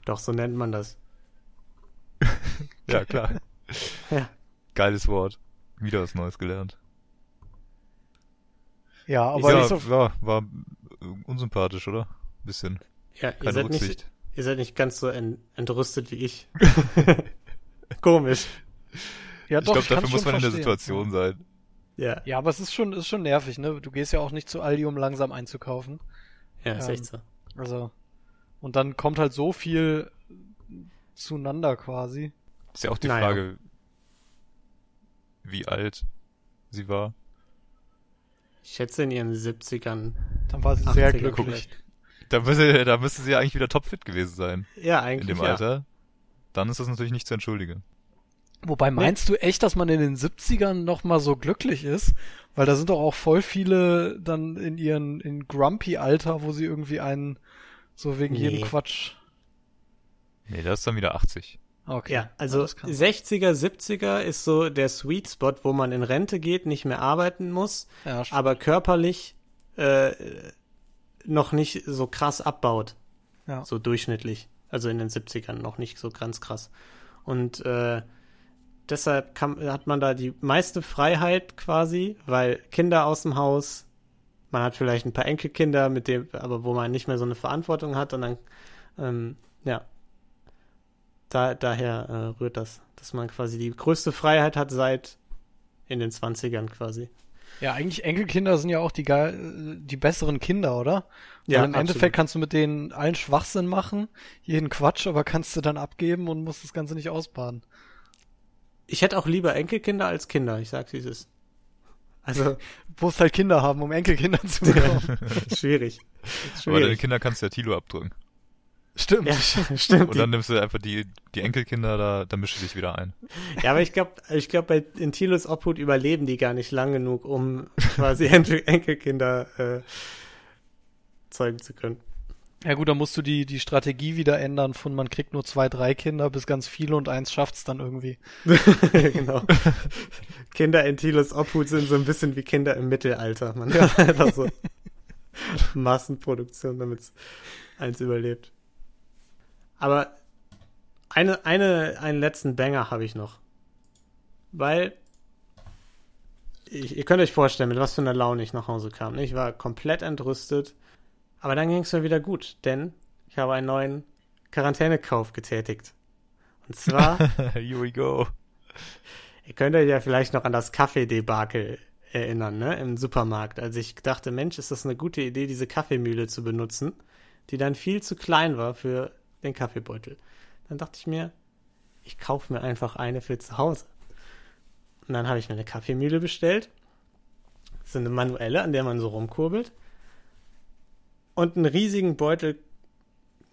doch, so nennt man das. Ja, klar. Ja. Geiles Wort. Wieder was Neues gelernt. Ja, aber ja, nicht so... war, war unsympathisch, oder? Bisschen. Ja, ihr Keine seid, nicht, Rücksicht. ihr seid nicht ganz so en entrüstet wie ich. Komisch. Ja, ich doch, glaube, dafür muss man in der verstehen. Situation sein. Ja, Ja, aber es ist schon, ist schon nervig, ne? Du gehst ja auch nicht zu Aldi, um langsam einzukaufen. ja, ist Ähm, echt so. Also, und dann kommt halt so viel zueinander quasi. Ist ja auch die Naja. Frage, wie alt sie war? Ich schätze in ihren 70ern. Dann war sie sehr 80er glücklich. Da müsste, da müsste sie eigentlich wieder topfit gewesen sein. Ja, In eigentlich. dem ja. Alter. Dann ist das natürlich nicht zu entschuldigen. Wobei meinst du echt, dass man in den 70ern noch mal so glücklich ist? Weil da sind doch auch voll viele dann in ihren in Grumpy Alter, wo sie irgendwie einen so wegen Nee. jedem Quatsch. Nee, das ist dann wieder 80. Okay. Ja, also das kann- 60er, 70er ist so der Sweet Spot, wo man in Rente geht, nicht mehr arbeiten muss, ja, aber körperlich äh, noch nicht so krass abbaut. ja. So durchschnittlich. Also in den 70ern noch nicht so ganz krass. Und äh, deshalb kann, hat man da die meiste Freiheit quasi, weil Kinder aus dem Haus, man hat vielleicht ein paar Enkelkinder, mit dem, aber wo man nicht mehr so eine Verantwortung hat und dann, ähm, ja, da, daher äh, rührt das, dass man quasi die größte Freiheit hat seit in den 20ern quasi. Ja, eigentlich Enkelkinder sind ja auch die geil, die besseren Kinder, oder? Ja, Weil im absolut. Endeffekt kannst du mit denen allen Schwachsinn machen, jeden Quatsch, aber kannst du dann abgeben und musst das Ganze nicht ausbaden. Ich hätte auch lieber Enkelkinder als Kinder, ich sag's wie es ist. Also, Du musst halt Kinder haben, um Enkelkinder zu bekommen. schwierig. Aber deine Schwierig. Kinder kannst du ja Tilo abdrücken. Stimmt. Ja, st- stimmt. Und dann nimmst du einfach die, die Enkelkinder, da, da mischst du dich wieder ein. Ja, aber ich glaube, ich glaub, bei in Tilos Obhut überleben die gar nicht lang genug, um quasi Enkel Enkelkinder äh, zeugen zu können. Ja gut, dann musst du die, die Strategie wieder ändern von man kriegt nur zwei, drei Kinder bis ganz viele und eins schafft's dann irgendwie. genau. Kinder in Tilos Obhut sind so ein bisschen wie Kinder im Mittelalter. Man hat einfach so Massenproduktion, damit eins überlebt. Aber eine, eine, einen letzten Banger habe ich noch. Weil ich, ihr könnt euch vorstellen, mit was für einer Laune ich nach Hause kam. Ich war komplett entrüstet. Aber dann ging es mir wieder gut, denn ich habe einen neuen Quarantänekauf getätigt. Und zwar Here we go. Ihr könnt euch ja vielleicht noch an das Kaffeedebakel erinnern, ne, im Supermarkt. als ich dachte, Mensch, ist das eine gute Idee, diese Kaffeemühle zu benutzen, die dann viel zu klein war für den Kaffeebeutel. Dann dachte ich mir, ich kaufe mir einfach eine für zu Hause. Und dann habe ich mir eine Kaffeemühle bestellt. So eine manuelle, an der man so rumkurbelt. Und einen riesigen Beutel,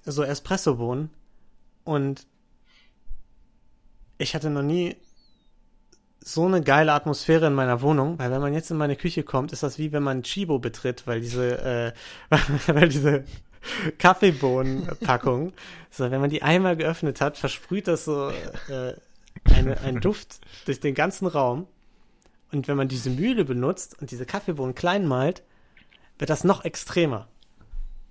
so Espressobohnen. Und ich hatte noch nie so eine geile Atmosphäre in meiner Wohnung, weil wenn man jetzt in meine Küche kommt, ist das wie wenn man Chibo betritt, weil diese, äh, weil diese Kaffeebohnenpackung, so wenn man die einmal geöffnet hat, versprüht das so äh, eine, einen Duft durch den ganzen Raum. Und wenn man diese Mühle benutzt und diese Kaffeebohnen klein malt, wird das noch extremer.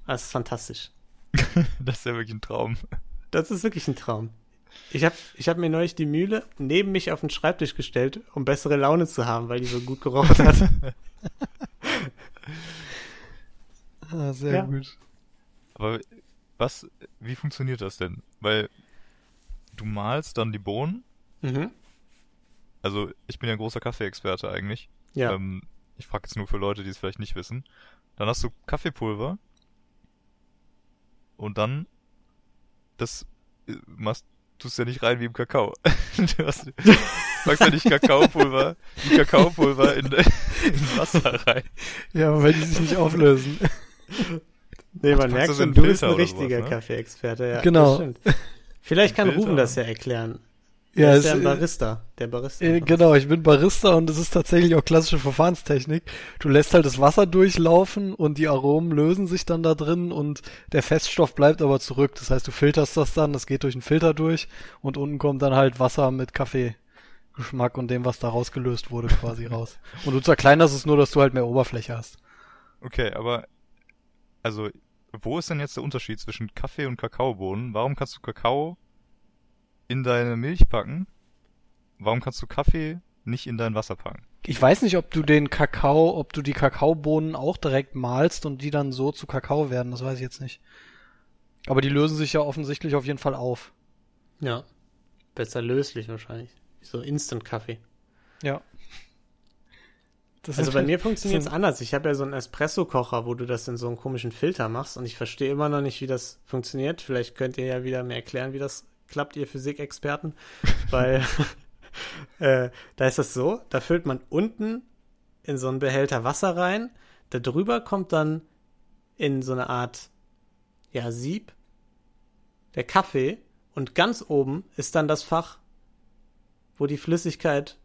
Das ist fantastisch. Das ist ja wirklich ein Traum. Das ist wirklich ein Traum. Ich habe ich hab mir neulich die Mühle neben mich auf den Schreibtisch gestellt, um bessere Laune zu haben, weil die so gut gerochen hat. Ah, sehr Ja. gut. Aber was, wie funktioniert das denn? Weil du malst dann die Bohnen. mhm. Also ich bin ja ein großer Kaffeeexperte eigentlich. Ja. Ähm, ich frage jetzt nur für Leute, die es vielleicht nicht wissen. Dann hast du Kaffeepulver. Und dann das äh, machst tust ja nicht rein wie im Kakao. Du hast, packst ja nicht Kakaopulver, die Kakaopulver in, in Wasser rein. Ja, weil die sich nicht auflösen. nee, man merkt schon, du bist ein richtiger ne? Kaffeeexperte. Ja, Genau. Das stimmt. Vielleicht kann Filter. Ruben das ja erklären. Ja, ist ein äh, Barista. Der Barista. Äh, genau, ich bin Barista und es ist tatsächlich auch klassische Verfahrenstechnik. Du lässt halt das Wasser durchlaufen und die Aromen lösen sich dann da drin und der Feststoff bleibt aber zurück. Das heißt, du filterst das dann, das geht durch einen Filter durch und unten kommt dann halt Wasser mit Kaffeegeschmack und dem, was da rausgelöst wurde, quasi raus. Und du zerkleinerst es nur, dass du halt mehr Oberfläche hast. Okay, aber also wo ist denn jetzt der Unterschied zwischen Kaffee und Kakaobohnen? Warum kannst du Kakao in deine Milch packen? Warum kannst du Kaffee nicht in dein Wasser packen? Ich weiß nicht, ob du den Kakao, ob du die Kakaobohnen auch direkt malst und die dann so zu Kakao werden, das weiß ich jetzt nicht. Aber die lösen sich ja offensichtlich auf jeden Fall auf. ja. Besser löslich wahrscheinlich. So Instant-Kaffee. Ja. Das Also bei mir funktioniert es anders. Ich habe ja so einen Espresso-Kocher, wo du das in so einem komischen Filter machst und ich verstehe immer noch nicht, wie das funktioniert. Vielleicht könnt ihr ja wieder mir erklären, wie das klappt, ihr Physikexperten. Weil äh, da ist das so, da füllt man unten in so einen Behälter Wasser rein, da drüber kommt dann in so eine Art, ja, Sieb der Kaffee und ganz oben ist dann das Fach, wo die Flüssigkeit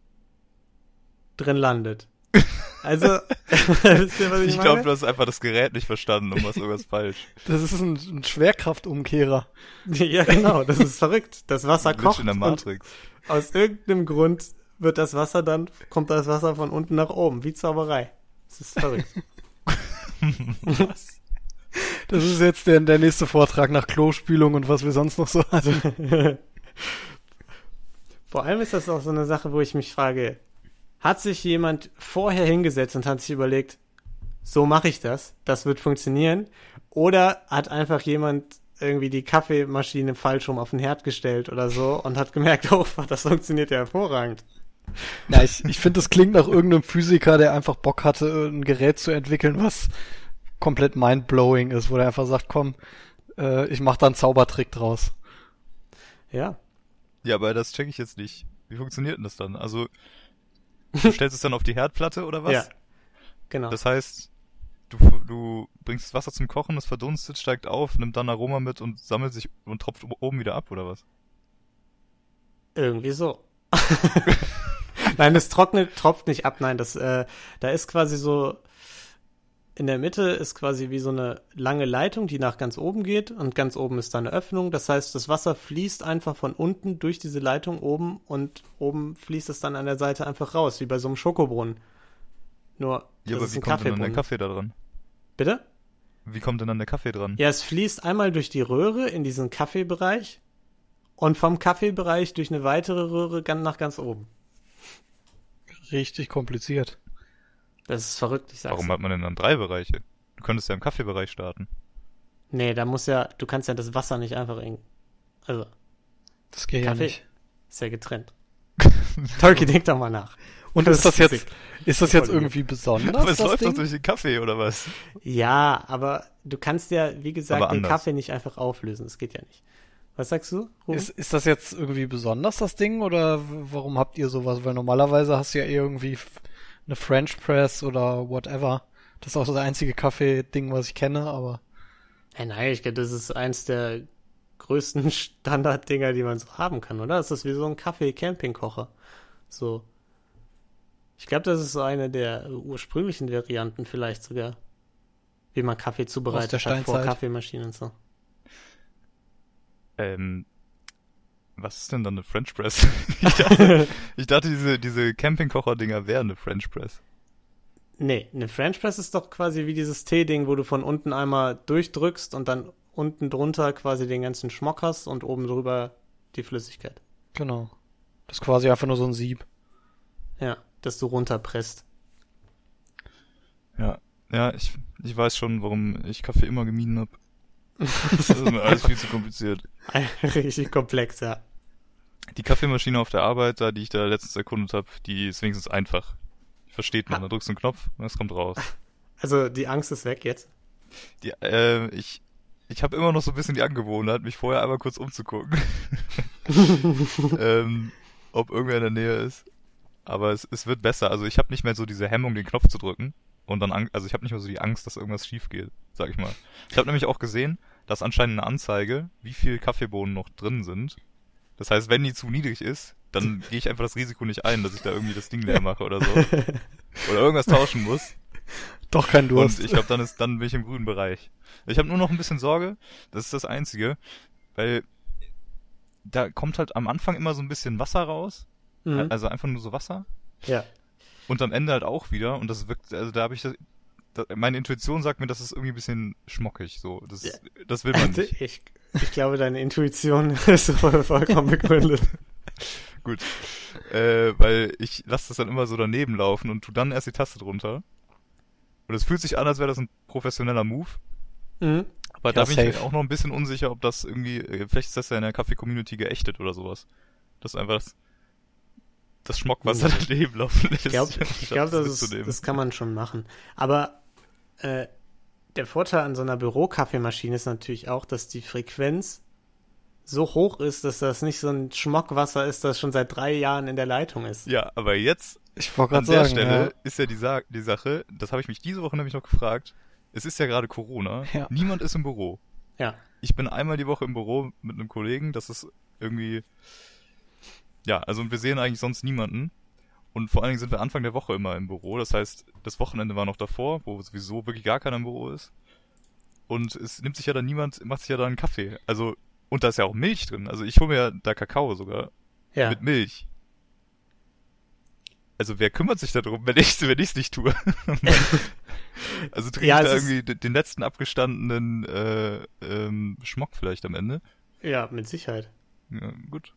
drin landet. Also, wisst ihr, was ich, ich glaube, du hast einfach das Gerät nicht verstanden und machst irgendwas falsch. Das ist ein, ein Schwerkraftumkehrer. Ja, genau, das ist verrückt. Das Wasser kocht. In der Matrix. aus irgendeinem Grund wird das Wasser dann, kommt das Wasser von unten nach oben, wie Zauberei. Das ist verrückt. was? Das ist jetzt der, der nächste Vortrag nach Klospülung und was wir sonst noch so hatten. Vor allem ist das auch so eine Sache, wo ich mich frage, hat sich jemand vorher hingesetzt und hat sich überlegt, so mache ich das, das wird funktionieren? Oder hat einfach jemand irgendwie die Kaffeemaschine falsch rum auf den Herd gestellt oder so und hat gemerkt, oh, das funktioniert ja hervorragend. Ja, ich, ich finde, das klingt nach irgendeinem Physiker, der einfach Bock hatte, ein Gerät zu entwickeln, was komplett mindblowing ist, wo der einfach sagt, komm, äh, ich mach da einen Zaubertrick draus. Ja. Ja, aber das checke ich jetzt nicht. Wie funktioniert denn das dann? Also, Du stellst es dann auf die Herdplatte oder was? Ja. Genau. Das heißt, du, du bringst das Wasser zum Kochen, es verdunstet, steigt auf, nimmt dann Aroma mit und sammelt sich und tropft oben wieder ab oder was? Irgendwie so. nein, es trocknet, tropft nicht ab, nein, das, äh, da ist quasi so, in der Mitte ist quasi wie so eine lange Leitung, die nach ganz oben geht und ganz oben ist da eine Öffnung. Das heißt, das Wasser fließt einfach von unten durch diese Leitung oben und oben fließt es dann an der Seite einfach raus, wie bei so einem Schokobrunnen. Nur, ja, aber wie kommt denn dann der Kaffee da dran? Bitte? Wie kommt denn dann der Kaffee dran? Ja, es fließt einmal durch die Röhre in diesen Kaffeebereich und vom Kaffeebereich durch eine weitere Röhre nach ganz oben. Richtig kompliziert. Das ist verrückt, ich sag's. Warum hat man denn dann drei Bereiche? Du könntest ja im Kaffeebereich starten. Nee, da muss ja, du kannst ja das Wasser nicht einfach in. Also. Das geht Kaffee ja nicht. Ist ja getrennt. Tolki, denk doch mal nach. Und ist das, jetzt, ist das jetzt irgendwie besonders? Aber es läuft doch durch den Kaffee, oder was? Ja, aber du kannst ja, wie gesagt, den Kaffee nicht einfach auflösen. Das geht ja nicht. Was sagst du? Ist, ist das jetzt irgendwie besonders, das Ding? Oder warum habt ihr sowas? Weil normalerweise hast du ja irgendwie eine French Press oder whatever. Das ist auch so das einzige Kaffee-Ding, was ich kenne, aber. Hey, nein, ich glaube, das ist eins der größten Standarddinger, die man so haben kann, oder? Das ist wie so ein Kaffee-Campingkocher. So. Ich glaube, das ist so eine der ursprünglichen Varianten vielleicht sogar. Wie man Kaffee zubereitet hat vor Kaffeemaschinen und so. Ähm, was ist denn dann eine French Press? ich, dachte, ich dachte, diese, diese Campingkocher-Dinger wären eine French Press. Nee, eine French Press ist doch quasi wie dieses Tee-Ding, wo du von unten einmal durchdrückst und dann unten drunter quasi den ganzen Schmock hast und oben drüber die Flüssigkeit. Genau. Das ist quasi einfach nur so ein Sieb. Ja, dass du runterpresst. Ja, ja, ich, ich weiß schon, warum ich Kaffee immer gemieden habe. Das ist mir alles viel zu kompliziert. Richtig komplex, ja. Die Kaffeemaschine auf der Arbeit, da die ich da letztens erkundet habe, die ist wenigstens einfach. Versteht man, da drückst du einen Knopf und es kommt raus. Also die Angst ist weg jetzt? Die, äh, ich, ich habe immer noch so ein bisschen die Angewohnheit, mich vorher einmal kurz umzugucken. ähm, ob irgendwer in der Nähe ist. Aber es, es wird besser. Also ich habe nicht mehr so diese Hemmung, den Knopf zu drücken. Und dann, also ich habe nicht mehr so die Angst, dass irgendwas schief geht, sag ich mal. Ich habe nämlich auch gesehen, dass anscheinend eine Anzeige, wie viel Kaffeebohnen noch drin sind. Das heißt, wenn die zu niedrig ist, dann gehe ich einfach das Risiko nicht ein, dass ich da irgendwie das Ding leer mache oder so. oder irgendwas tauschen muss. Doch kein Durst. Und ich glaube, dann ist, dann bin ich im grünen Bereich. Ich habe nur noch ein bisschen Sorge, das ist das Einzige, weil da kommt halt am Anfang immer so ein bisschen Wasser raus. Mhm. Also einfach nur so Wasser. Ja. Und am Ende halt auch wieder. Und das wirkt, also da habe ich das, da, meine Intuition sagt mir, das ist irgendwie ein bisschen schmockig. So, das, ja. das will man nicht. Ich, ich glaube, deine Intuition ist voll, vollkommen begründet. Gut. Äh, weil ich lasse das dann immer so daneben laufen und tu dann erst die Taste drunter. Und es fühlt sich an, als wäre das ein professioneller Move. Mhm. Aber ja, da bin safe. ich auch noch ein bisschen unsicher, ob das irgendwie, äh, vielleicht ist das ja in der Kaffee-Community geächtet oder sowas. Das ist einfach das, das Schmockwasser mhm. daneben laufen lässt. Ich glaube, ich glaub, das, ist, das kann man schon machen. Aber äh, der Vorteil an so einer Bürokaffeemaschine ist natürlich auch, dass die Frequenz so hoch ist, dass das nicht so ein Schmockwasser ist, das schon seit drei Jahren in der Leitung ist. Ja, aber jetzt Ich wollte an gerade der sagen, Stelle ja. ist ja die, Sa die Sache, das habe ich mich diese Woche nämlich noch gefragt. Es ist ja gerade Corona. Ja. Niemand ist im Büro. Ja. Ich bin einmal die Woche im Büro mit einem Kollegen, das ist irgendwie. Ja, also wir sehen eigentlich sonst niemanden. Und vor allen Dingen sind wir Anfang der Woche immer im Büro. Das heißt, das Wochenende war noch davor, wo sowieso wirklich gar keiner im Büro ist. Und es nimmt sich ja dann niemand, macht sich ja dann einen Kaffee. Also, und da ist ja auch Milch drin. Also ich hole mir ja da Kakao sogar. Ja. Mit Milch. Also wer kümmert sich darum, wenn ich wenn ich's nicht tue? also trinke Ja, ich da irgendwie den- den letzten abgestandenen äh, ähm, Schmock vielleicht am Ende. ja, mit Sicherheit. Ja, gut.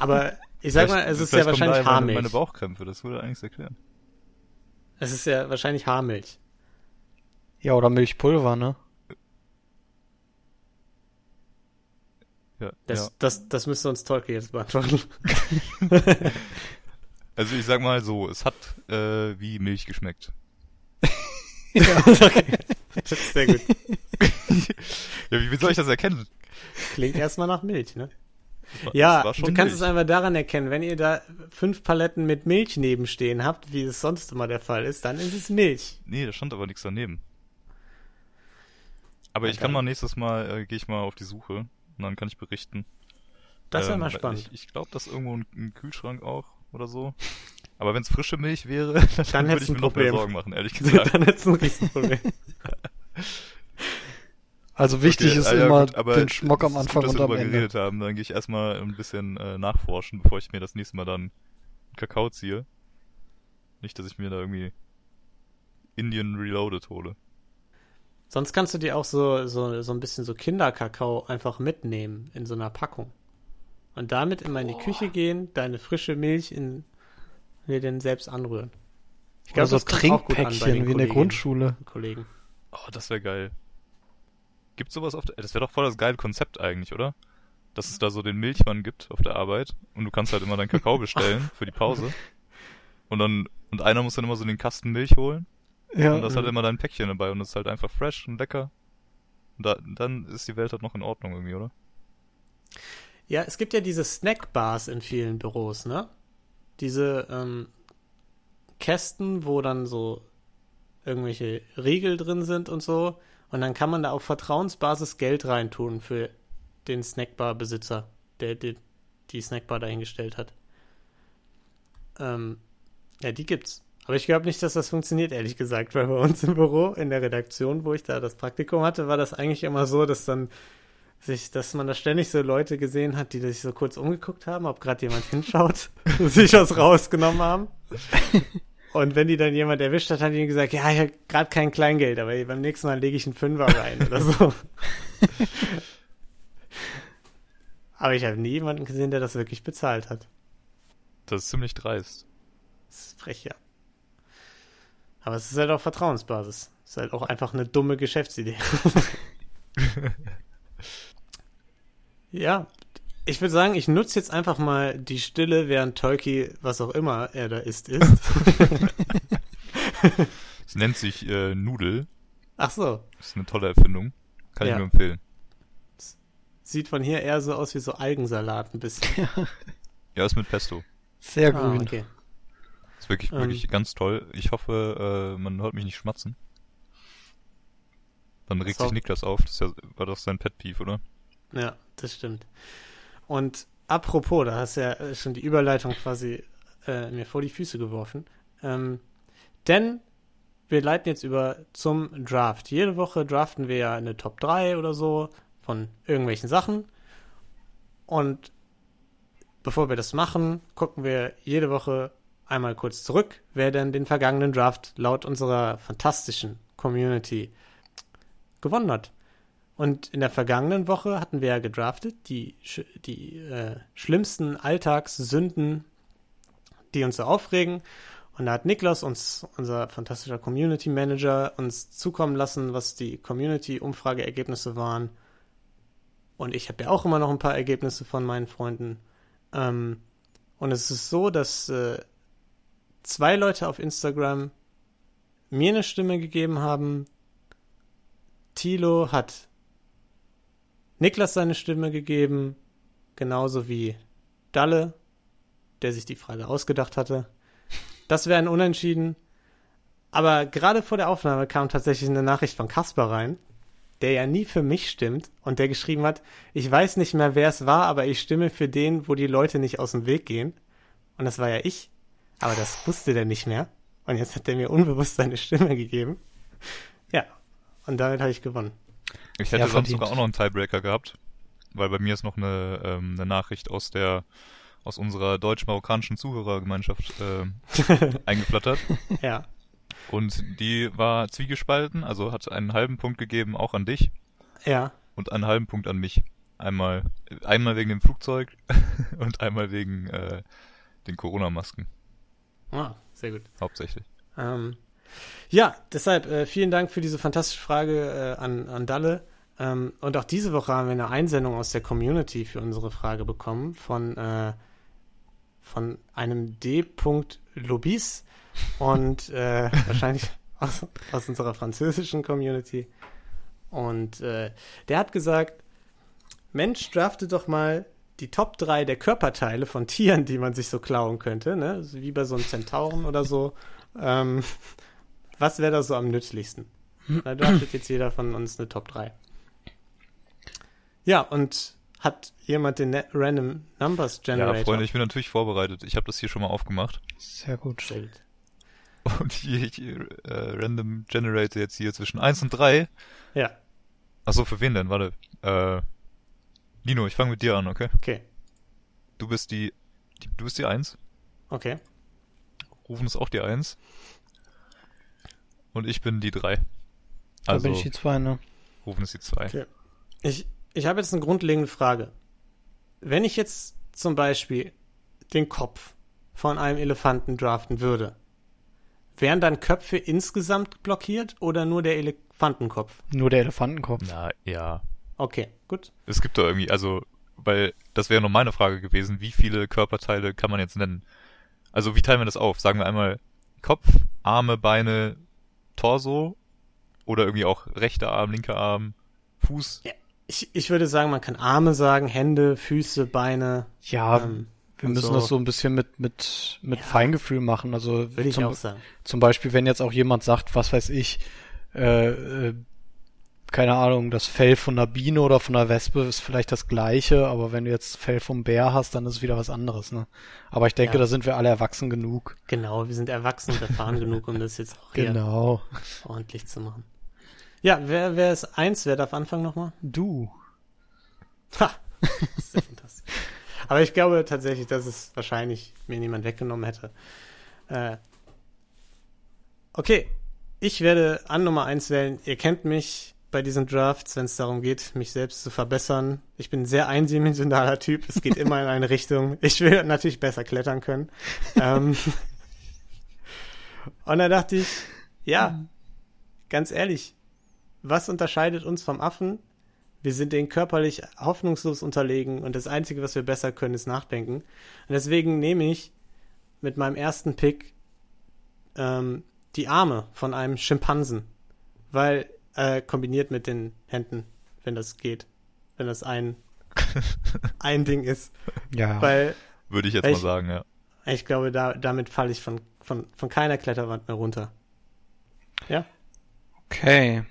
Aber ich sag mal, es ist ja wahrscheinlich daher meine, Haarmilch. meine Bauchkrämpfe, das würde eigentlich erklären. Es ist ja wahrscheinlich Haarmilch. Ja, oder Milchpulver, ne? Ja, Das, ja. das, das müsste uns Tolkien jetzt beantworten. Also ich sag mal so, es hat äh, wie Milch geschmeckt. Ja. okay. Das ist sehr gut. ja, wie, wie soll ich das erkennen? Klingt erstmal nach Milch, ne? War- Ja, du kannst Milch. es einfach daran erkennen, wenn ihr da fünf Paletten mit Milch nebenstehen habt, wie es sonst immer der Fall ist, dann ist es Milch. Nee, da stand aber nichts daneben. Aber Na ich kann mal nächstes Mal, äh, gehe ich mal auf die Suche und dann kann ich berichten. Das wäre Ähm, mal spannend. Ich, ich glaube, das ist irgendwo ein, ein Kühlschrank auch oder so. Aber wenn es frische Milch wäre, dann, Dann würde ich mir ein noch mehr Problem. Sorgen machen, ehrlich gesagt. dann hättest du ein Riesenproblem. Also wichtig Okay, ist ah ja, immer gut, aber den Schmock am Anfang gut, dass und wir am darüber Ende. geredet haben. Dann gehe ich erstmal ein bisschen äh, nachforschen, bevor ich mir das nächste Mal dann Kakao ziehe. Nicht, dass ich mir da irgendwie Indian Reloaded hole. Sonst kannst du dir auch so, so, so ein bisschen so Kinderkakao einfach mitnehmen in so einer Packung. Und damit immer in die Küche gehen, deine frische Milch in dir den selbst anrühren. Ich Oder so auch gut an bei den Trinkpäckchen wie in der Grundschule. und Kollegen. Oh, das wäre geil. Gibt's sowas auf der... Das wäre doch voll das geile Konzept eigentlich, oder? Dass es da so den Milchmann gibt auf der Arbeit und du kannst halt immer deinen Kakao bestellen für die Pause. Und dann... Und einer muss dann immer so den Kasten Milch holen Ja, und das hat Mhm. immer dein Päckchen dabei und das ist halt einfach fresh und lecker. Und da, dann ist die Welt halt noch in Ordnung irgendwie, oder? Ja, es gibt ja diese Snackbars in vielen Büros, ne? Diese ähm, Kästen, wo dann so irgendwelche Riegel drin sind und so. Und dann kann man da auf Vertrauensbasis Geld reintun für den Snackbar-Besitzer, der, der die Snackbar dahingestellt hat. Ähm, ja, die gibt's. Aber ich glaube nicht, dass das funktioniert, ehrlich gesagt, weil bei uns im Büro, in der Redaktion, wo ich da das Praktikum hatte, war das eigentlich immer so, dass dann sich, dass man da ständig so Leute gesehen hat, die sich so kurz umgeguckt haben, ob gerade jemand hinschaut, sich was rausgenommen haben. Und wenn die dann jemand erwischt hat, hat die gesagt, ja, ich habe gerade kein Kleingeld, aber beim nächsten Mal lege ich einen Fünfer rein oder so. aber ich habe nie jemanden gesehen, der das wirklich bezahlt hat. Das ist ziemlich dreist. Das ist frech, ja. Aber es ist halt auf Vertrauensbasis. Es ist halt auch einfach eine dumme Geschäftsidee. ja, ich würde sagen, ich nutze jetzt einfach mal die Stille, während Tolki, was auch immer er da isst, isst. Es nennt sich äh, Nudel. Ach so, Das ist eine tolle Erfindung. Kann Ja. ich nur empfehlen. sieht von hier eher so aus wie so Algensalat ein bisschen. Ja, ist mit Pesto. Sehr Ah, grün. okay. Ist wirklich, Ähm. wirklich ganz toll. Ich hoffe, äh, man hört mich nicht schmatzen. Dann regt So. sich Niklas auf. Das ist ja, war doch sein Pet Peeve, oder? Ja, das stimmt. Und apropos, da hast du ja äh, schon die Überleitung quasi äh, mir vor die Füße geworfen. Ähm, denn wir leiten jetzt über zum Draft. Jede Woche draften wir ja eine Top 3 oder so von irgendwelchen Sachen. Und bevor wir das machen, gucken wir jede Woche einmal kurz zurück, wer denn den vergangenen Draft laut unserer fantastischen Community gewonnen hat. Und in der vergangenen Woche hatten wir ja gedraftet die, die äh, schlimmsten Alltagssünden, die uns so aufregen. Und da hat Niklas uns, unser fantastischer Community Manager, uns zukommen lassen, was die Community-Umfrageergebnisse waren. Und ich habe ja auch immer noch ein paar Ergebnisse von meinen Freunden. Ähm, und es ist so, dass äh, zwei Leute auf Instagram mir eine Stimme gegeben haben. Tilo hat Niklas seine Stimme gegeben, genauso wie Dalle, der sich die Frage ausgedacht hatte. Das wäre ein Unentschieden. Aber gerade vor der Aufnahme kam tatsächlich eine Nachricht von Kasper rein, der ja nie für mich stimmt und der geschrieben hat, ich weiß nicht mehr, wer es war, aber ich stimme für den, wo die Leute nicht aus dem Weg gehen. Und das war ja ich. Aber das wusste der nicht mehr. Und jetzt hat er mir unbewusst seine Stimme gegeben. Ja. Und damit habe ich gewonnen. Ich hätte Ja, sonst sogar auch noch einen Tiebreaker gehabt, weil bei mir ist noch eine, ähm, eine Nachricht aus der aus unserer deutsch-marokkanischen Zuhörergemeinschaft äh, eingeflattert. Ja. Und die war zwiegespalten, also hat einen halben Punkt gegeben auch an dich Ja. und einen halben Punkt an mich. Einmal, einmal wegen dem Flugzeug und einmal wegen äh, den Corona-Masken, Ah, sehr gut. hauptsächlich. Ähm, ja, deshalb äh, vielen Dank für diese fantastische Frage äh, an, an Dalle. Ähm, und auch diese Woche haben wir eine Einsendung aus der Community für unsere Frage bekommen von, äh, von einem D. Lobis und äh, wahrscheinlich aus, aus unserer französischen Community. Und äh, der hat gesagt, Mensch, drafte doch mal die Top 3 der Körperteile von Tieren, die man sich so klauen könnte, ne? So wie bei so einem Zentauren oder so. Ähm, was wäre da so am nützlichsten? Da draftet jetzt jeder von uns eine Top 3. Ja, und hat jemand den Ne- Random Numbers Generator? Ja, Freunde, ich bin natürlich vorbereitet. Ich habe das hier schon mal aufgemacht. Sehr gut. Sehr gut. Und ich, ich äh, random generate jetzt hier zwischen 1 und 3. Ja, Achso, für wen denn? Warte. Äh, Lino, ich fange mit dir an, okay? okay. Du bist die, die du bist die 1. Okay. Rufen ist auch die 1. Und ich bin die 3. Da Also, bin ich die zwei, ne? Rufen ist die 2. Okay. Ich, ich habe jetzt eine grundlegende Frage. Wenn ich jetzt zum Beispiel den Kopf von einem Elefanten draften würde, wären dann Köpfe insgesamt blockiert oder nur der Elefantenkopf? Nur der Elefantenkopf. Na, ja. Okay, gut. Es gibt da irgendwie, also, weil, das wäre noch meine Frage gewesen, wie viele Körperteile kann man jetzt nennen? Also, wie teilen wir das auf? Sagen wir einmal Kopf, Arme, Beine, Torso? Oder irgendwie auch rechter Arm, linker Arm, Fuß? Ich, ich würde sagen, man kann Arme sagen, Hände, Füße, Beine. Ja, ähm, wir müssen so. das so ein bisschen mit, mit, mit Ja. Feingefühl machen. Also Würde ich zum, auch sagen. zum Beispiel, wenn jetzt auch jemand sagt, was weiß ich, äh, äh, keine Ahnung, das Fell von einer Biene oder von einer Wespe ist vielleicht das gleiche, aber wenn du jetzt Fell vom Bär hast, dann ist es wieder was anderes, ne? Aber ich denke, Ja. da sind wir alle erwachsen genug. Genau, wir sind erwachsen und erfahren genug, um das jetzt auch Genau. ordentlich zu machen. Ja, wer, wer ist eins? Wer darf anfangen nochmal? Du. Ha! Das ist ja fantastisch. Aber ich glaube tatsächlich, dass es wahrscheinlich mir niemand weggenommen hätte. Äh, okay, ich werde an Nummer eins wählen. Ihr kennt mich bei diesen Drafts, wenn es darum geht, mich selbst zu verbessern. Ich bin ein sehr eindimensionaler Typ. Es geht immer in eine Richtung. Ich will natürlich besser klettern können. Ähm, und da dachte ich, ja, ganz ehrlich, was unterscheidet uns vom Affen? Wir sind denen körperlich hoffnungslos unterlegen und das Einzige, was wir besser können, ist nachdenken. Und deswegen nehme ich mit meinem ersten Pick ähm, die Arme von einem Schimpansen, weil äh, kombiniert mit den Händen, wenn das geht, wenn das ein ein Ding ist, Ja. weil Würde ich jetzt mal sagen, ja. ich glaube, da, damit falle ich von, von, von keiner Kletterwand mehr runter. Ja, Okay.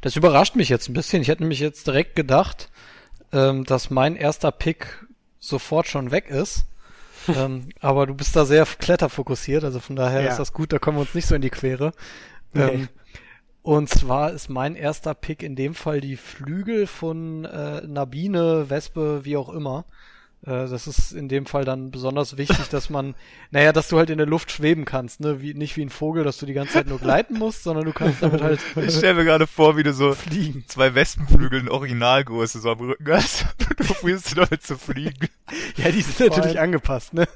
Das überrascht mich jetzt ein bisschen. Ich hätte nämlich jetzt direkt gedacht, ähm, dass mein erster Pick sofort schon weg ist. ähm, aber du bist da sehr kletterfokussiert, also von daher Ja. ist das gut, da kommen wir uns nicht so in die Quere. Nee. Ähm, und zwar ist mein erster Pick in dem Fall die Flügel von äh, einer Biene, Wespe, wie auch immer. Äh, das ist in dem Fall dann besonders wichtig, dass man, naja, dass du halt in der Luft schweben kannst, ne? Wie, nicht wie ein Vogel, dass du die ganze Zeit nur gleiten musst, sondern du kannst damit halt Ich stelle mir gerade vor, wie du so fliegen. zwei Wespenflügel in Originalgröße so am Rücken hast. Du probierst damit zu fliegen. Ja, die sind natürlich allem- angepasst, ne?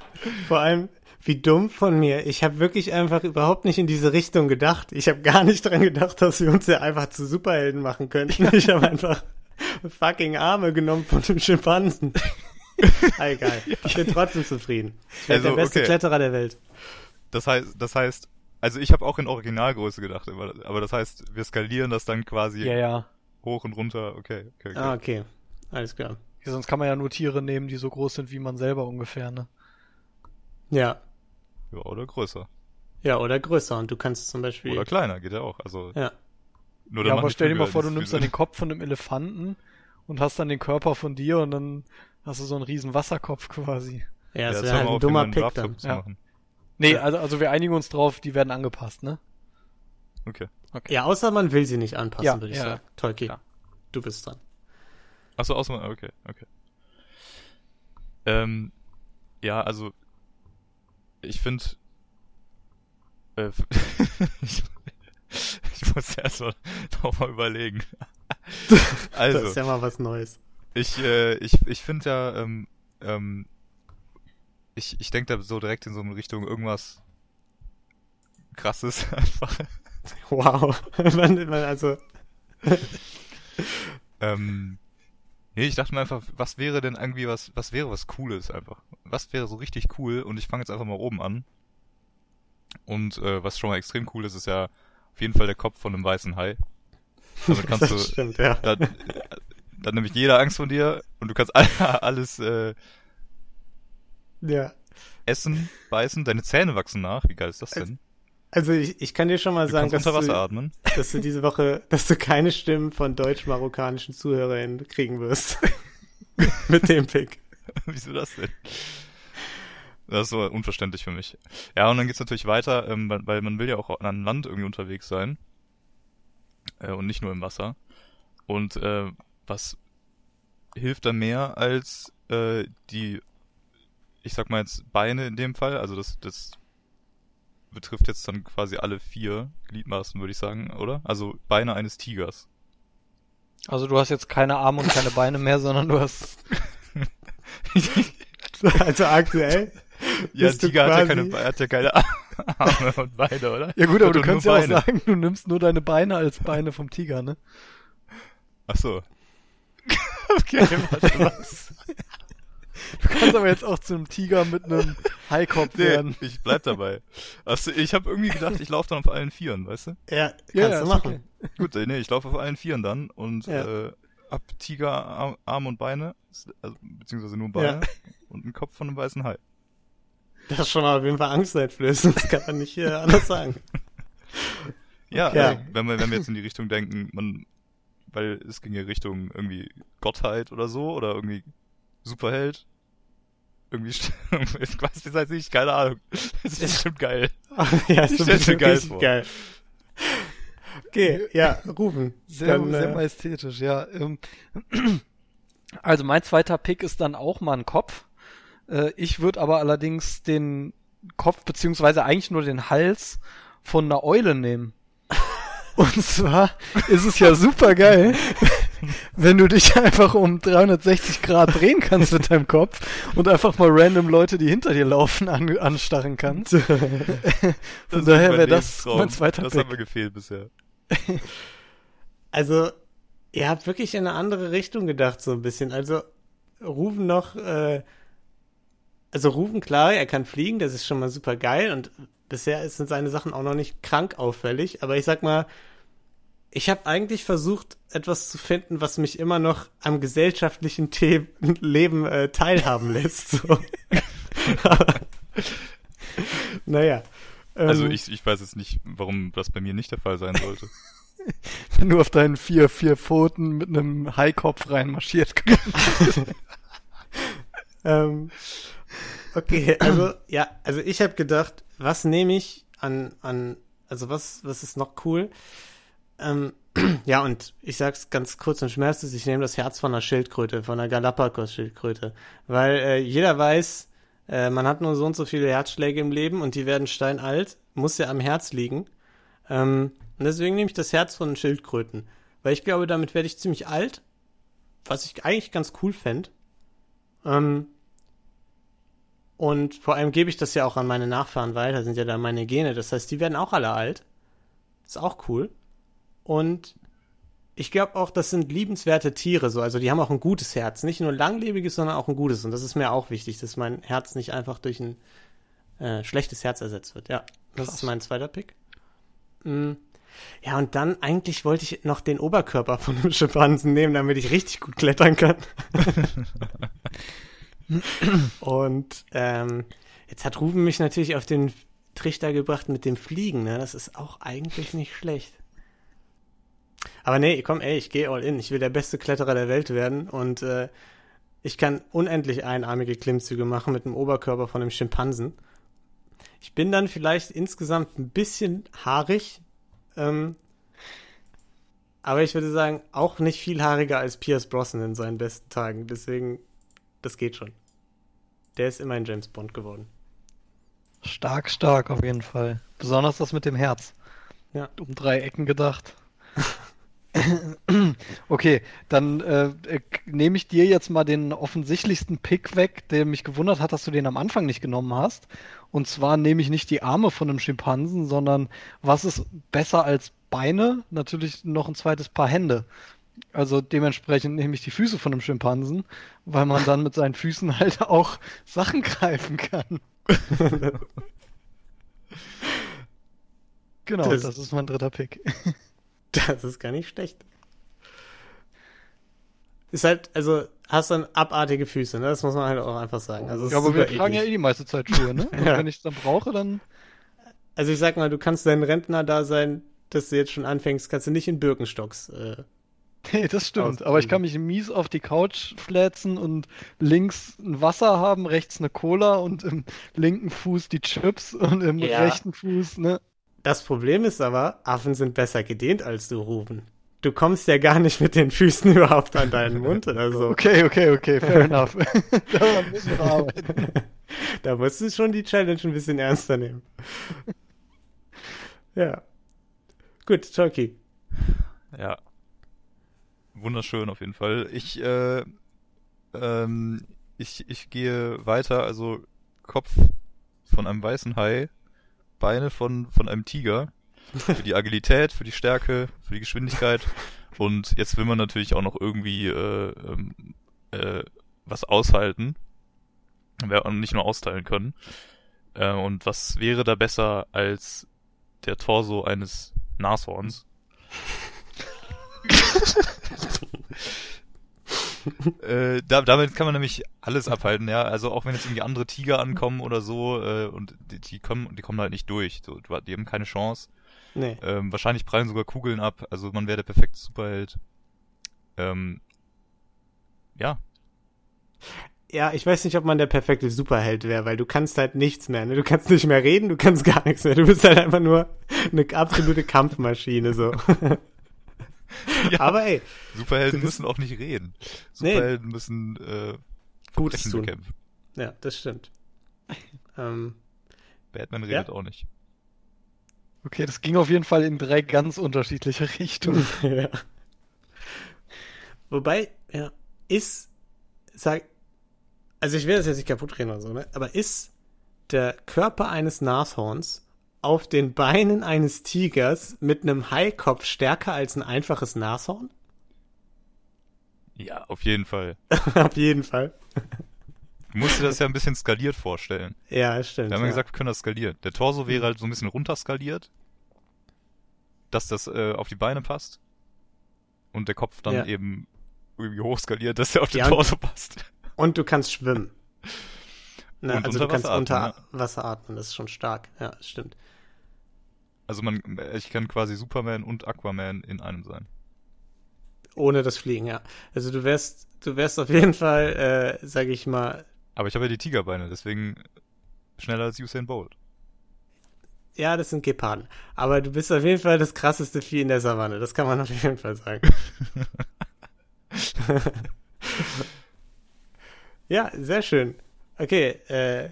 vor allem, wie dumm von mir. Ich habe wirklich einfach überhaupt nicht in diese Richtung gedacht. Ich habe gar nicht dran gedacht, dass wir uns ja einfach zu Superhelden machen könnten. Ich habe einfach fucking Arme genommen von dem Schimpansen. Ah, Egal. Ich bin trotzdem zufrieden. Ich werde Also, der beste okay. Kletterer der Welt. Das heißt, das heißt, also ich habe auch in Originalgröße gedacht, aber, aber das heißt, wir skalieren das dann quasi Ja, ja. hoch und runter. Okay, okay, okay. Ah, okay. alles klar. Sonst kann man ja nur Tiere nehmen, die so groß sind wie man selber ungefähr, ne? Ja. Ja, oder größer. Ja, oder größer. Und du kannst zum Beispiel. Oder kleiner, geht ja auch. Also, ja. nur Ja, aber stell dir mal vor, du nimmst dann den Kopf von einem Elefanten und hast dann den Körper von dir und dann hast du so einen riesen Wasserkopf quasi. Ja, Ja, das jetzt wäre halt ein dummer Pick dann. Ja. machen. Nee, also, also wir einigen uns drauf, die werden angepasst, ne? Okay. Ja, außer man will sie nicht anpassen, Ja, würde ich ja, sagen. Tolki, klar. du bist dran. Achso, außer, okay, okay. Ähm, ja, also, ich finde, äh, ich, muss erst mal noch mal überlegen. also, Das ist ja mal was Neues. Ich, äh, ich, ich finde ja, ähm, ähm, ich, ich denke da so direkt in so eine Richtung irgendwas krasses einfach. Wow. Also, Ähm, nee, ich dachte mir einfach, was wäre denn irgendwie was, was wäre was Cooles einfach? Was wäre so richtig cool? Und ich fange jetzt einfach mal oben an. Und äh, was schon mal extrem cool ist, ist ja auf jeden Fall der Kopf von einem weißen Hai. Damit kannst das du, stimmt, ja. dann, dann nämlich jeder Angst von dir und du kannst alles äh, Ja. essen, beißen, deine Zähne wachsen nach. Wie geil ist das denn? Also ich, ich kann dir schon mal Du sagen, dass du, atmen. dass du diese Woche, dass du keine Stimmen von deutsch-marokkanischen Zuhörern kriegen wirst. Mit dem Pick. Wieso das denn? Das ist so unverständlich für mich. Ja, und dann geht's natürlich weiter, ähm, weil, weil man will ja auch an Land irgendwie unterwegs sein. Äh, und nicht nur im Wasser. Und äh, was hilft da mehr als äh, die, ich sag mal jetzt Beine in dem Fall, also das, das betrifft jetzt dann quasi alle vier Gliedmaßen, würde ich sagen, oder? Also Beine eines Tigers. Also du hast jetzt keine Arme und keine Beine mehr, sondern du hast. Also aktuell. Ja, du Tiger hat ja, keine, hat ja keine Arme und Beine, oder? Ja gut, aber du kannst nur ja auch sagen, du nimmst nur deine Beine als Beine vom Tiger, ne? Ach so. okay, warte, was? Du kannst aber jetzt auch zu einem Tiger mit einem Haikopf Nee, werden. ich bleib dabei. Also, ich habe irgendwie gedacht, ich laufe dann auf allen Vieren, weißt du? Ja, kannst Ja, du ja, machen. Gut, äh, nee, ich laufe auf allen Vieren dann und Ja. äh, hab Tiger, Arm, Arm und Beine, also, beziehungsweise nur Beine und einen Kopf von einem weißen Hai. Das ist schon mal auf jeden Fall angsteinflößend. Das kann man nicht äh, anders sagen. Ja, Ja. Also, wenn wir wenn wir jetzt in die Richtung denken, man, weil es ging ja Richtung irgendwie Gottheit oder so oder irgendwie Superheld. Irgendwie, weiß jetzt halt nicht, keine Ahnung. Das ist bestimmt geil. ja, ist bestimmt geil geil. Okay, ja, rufen. Sehr, Dann, sehr äh, majestätisch, ja. Ähm, Also mein zweiter Pick ist dann auch mal ein Kopf. Äh, Ich würde aber allerdings den Kopf beziehungsweise eigentlich nur den Hals von einer Eule nehmen. Und zwar ist es ja super geil, wenn du dich einfach um 360 Grad drehen kannst mit deinem Kopf und einfach mal random Leute, die hinter dir laufen, an, anstarren kannst. Von daher wäre das mein zweiter Das Pick. hat mir gefehlt bisher. Also, ihr habt wirklich in eine andere Richtung gedacht, so ein bisschen. Also, Rufen noch, äh, also Rufen, klar, er kann fliegen, das ist schon mal super geil und bisher sind seine Sachen auch noch nicht krank auffällig, aber ich sag mal, ich habe eigentlich versucht, etwas zu finden, was mich immer noch am gesellschaftlichen The Leben äh, teilhaben lässt. So. naja. Also ähm, ich, ich weiß jetzt nicht, warum das bei mir nicht der Fall sein sollte. Wenn du auf deinen vier, vier Pfoten mit einem Haikopf reinmarschiert. Ähm, okay, also ja, also ich habe gedacht, was nehme ich an an also was was ist noch cool? Ähm, ja und ich sag's ganz kurz und schmerzlos, ich nehme das Herz von einer Schildkröte, von einer Galapagos-Schildkröte, weil äh, jeder weiß, äh, man hat nur so und so viele Herzschläge im Leben und die werden steinalt, muss ja am Herz liegen. Ähm, und deswegen nehme ich das Herz von Schildkröten, weil ich glaube, damit werde ich ziemlich alt, was ich eigentlich ganz cool fände. Ähm, und vor allem gebe ich das ja auch an meine Nachfahren weiter, sind ja da meine Gene. Das heißt, die werden auch alle alt. Ist auch cool. Und ich glaube auch, das sind liebenswerte Tiere, so. Also die haben auch ein gutes Herz. Nicht nur langlebiges, sondern auch ein gutes. Und das ist mir auch wichtig, dass mein Herz nicht einfach durch ein äh, schlechtes Herz ersetzt wird. Ja, das Krass. ist mein zweiter Pick. Mm. Ja, und dann eigentlich wollte ich noch den Oberkörper von dem Schimpansen nehmen, damit ich richtig gut klettern kann. und ähm, jetzt hat Ruben mich natürlich auf den Trichter gebracht mit dem Fliegen, ne? Das ist auch eigentlich nicht schlecht. Aber nee, komm, ey, ich gehe all in. Ich will der beste Kletterer der Welt werden und äh, ich kann unendlich einarmige Klimmzüge machen mit dem Oberkörper von einem Schimpansen. Ich bin dann vielleicht insgesamt ein bisschen haarig, ähm, aber ich würde sagen, auch nicht viel haariger als Pierce Brosnan in seinen besten Tagen. Deswegen, das geht schon. Der ist immer ein James Bond geworden. Stark, stark auf jeden Fall. Besonders das mit dem Herz. Ja. Um drei Ecken gedacht. okay, dann äh, nehme ich dir jetzt mal den offensichtlichsten Pick weg, der mich gewundert hat, dass du den am Anfang nicht genommen hast. Und zwar nehme ich nicht die Arme von einem Schimpansen, sondern was ist besser als Beine? Natürlich noch ein zweites Paar Hände. Also dementsprechend nehme ich die Füße von einem Schimpansen, weil man dann mit seinen Füßen halt auch Sachen greifen kann. genau, das, das ist mein dritter Pick. Das ist gar nicht schlecht. Ist halt, also hast dann abartige Füße, ne? Das muss man halt auch einfach sagen. Also, ja, aber wir tragen ja eh die meiste Zeit Schuhe, ne? Also ja. Wenn ich es dann brauche, dann. Also ich sag mal, du kannst dein Rentner da sein, dass du jetzt schon anfängst, kannst du nicht in Birkenstocks. Äh, nee, das stimmt. Aber ich kann mich mies auf die Couch flätzen und links ein Wasser haben, rechts eine Cola und im linken Fuß die Chips und im ja. rechten Fuß, ne? Das Problem ist aber, Affen sind besser gedehnt als du, Ruben. Du kommst ja gar nicht mit den Füßen überhaupt an deinen Mund oder so. Okay, okay, okay, fair enough. da müssen wir arbeiten. Da musst du schon die Challenge ein bisschen ernster nehmen. ja. Gut, Chucky. Ja. Wunderschön auf jeden Fall. Ich, äh, ähm, ich, ich gehe weiter, also Kopf von einem weißen Hai Beine von, von einem Tiger. Für die Agilität, für die Stärke, für die Geschwindigkeit. Und jetzt will man natürlich auch noch irgendwie äh, ähm, äh, was aushalten. Und nicht nur austeilen können. Äh, und was wäre da besser als der Torso eines Nashorns? äh, da, damit kann man nämlich alles abhalten, ja. Also auch wenn jetzt irgendwie andere Tiger ankommen oder so, äh, und die, die kommen, die kommen halt nicht durch. So, die haben keine Chance. Nee. Ähm, wahrscheinlich prallen sogar Kugeln ab. Also man wäre der perfekte Superheld. Ähm, ja. Ja, ich weiß nicht, ob man der perfekte Superheld wäre, weil du kannst halt nichts mehr. Ne? Du kannst nicht mehr reden, du kannst gar nichts mehr. Du bist halt einfach nur eine absolute Kampfmaschine so. ja, aber ey. Superhelden müssen auch nicht reden. Superhelden nee. müssen äh, Gutes tun. bekämpfen. Ja, das stimmt. ähm, Batman redet ja. auch nicht. Okay, das ging auf jeden Fall in drei ganz unterschiedliche Richtungen. ja. Wobei, ja, ist, sag, also ich will das jetzt nicht kaputt reden oder so, ne? Aber ist der Körper eines Nashorns auf den Beinen eines Tigers mit einem Haikopf stärker als ein einfaches Nashorn? Ja, auf jeden Fall. auf jeden Fall. Du musst dir das ja ein bisschen skaliert vorstellen. Ja, stimmt. Wir haben ja gesagt, wir können das skalieren. Der Torso wäre halt so ein bisschen runterskaliert, dass das äh, auf die Beine passt. Und der Kopf dann ja. eben irgendwie hochskaliert, dass der auf den ja, Torso passt. Und du kannst schwimmen. Na, ne, also du kannst atmen, unter Wasser atmen, das ist schon stark. Ja, stimmt. Also man, ich kann quasi Superman und Aquaman in einem sein. Ohne das Fliegen, ja. Also du wärst, du wärst auf jeden Fall, äh, sag ich mal. Aber ich habe ja die Tigerbeine, deswegen schneller als Usain Bolt. Ja, das sind Geparden. Aber du bist auf jeden Fall das krasseste Vieh in der Savanne. Das kann man auf jeden Fall sagen. ja, sehr schön. Okay, äh,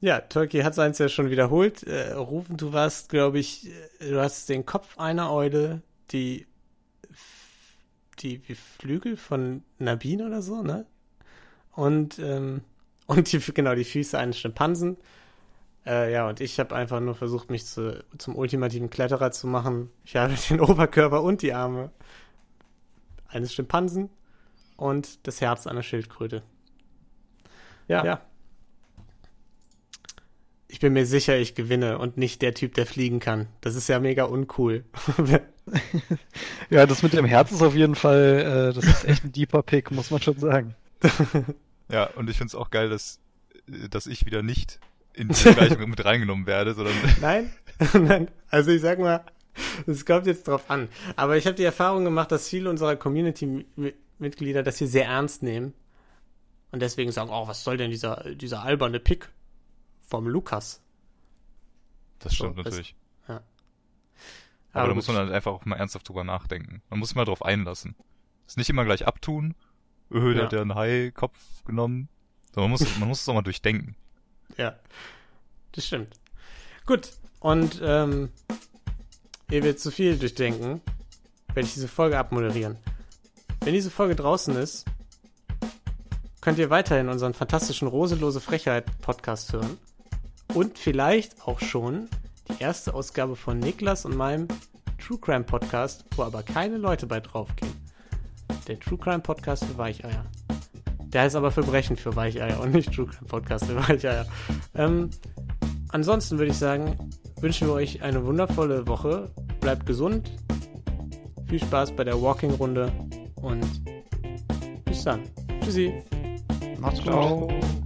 ja, Turkey hat seins ja schon wiederholt. Äh, Rufen, du warst, glaube ich, äh, du hast den Kopf einer Eule, die, die, die Flügel von Nabin oder so, ne? Und, ähm, und die, genau, die Füße eines Schimpansen. Äh, ja, und ich habe einfach nur versucht, mich zu, zum ultimativen Kletterer zu machen. Ich habe den Oberkörper und die Arme eines Schimpansen und das Herz einer Schildkröte. Ja. ja. Ich bin mir sicher, ich gewinne und nicht der Typ, der fliegen kann. Das ist ja mega uncool. ja, das mit dem Herz ist auf jeden Fall, äh, das ist echt ein deeper Pick, muss man schon sagen. ja, und ich finde es auch geil, dass, dass ich wieder nicht in die Gleichung mit reingenommen werde, sondern. Nein, nein. Also ich sag mal, es kommt jetzt drauf an. Aber ich habe die Erfahrung gemacht, dass viele unserer Community-Mitglieder das hier sehr ernst nehmen. Und deswegen sagen, oh, was soll denn dieser, dieser alberne Pick vom Lukas? Das stimmt so, natürlich. Das, ja. Aber, Aber da muss man halt einfach auch mal ernsthaft drüber nachdenken. Man muss sich mal drauf einlassen. Das nicht immer gleich abtun. Öh, der ja. hat ja einen Hai-Kopf genommen. So, man muss, man muss es auch mal durchdenken. Ja, das stimmt. Gut, und ähm, ehe wir zu viel durchdenken, werde ich diese Folge abmoderieren. Wenn diese Folge draußen ist, könnt ihr weiterhin unseren fantastischen Roselose Frechheit Podcast hören und vielleicht auch schon die erste Ausgabe von Niklas und meinem True Crime Podcast, wo aber keine Leute bei draufgehen. Der True Crime Podcast für Weicheier. Der heißt aber Verbrechen für Weicheier und nicht True Crime Podcast für Weicheier. Ähm, ansonsten würde ich sagen, wünschen wir euch eine wundervolle Woche. Bleibt gesund. Viel Spaß bei der Walking-Runde und bis dann. Tschüssi. Macht's gut.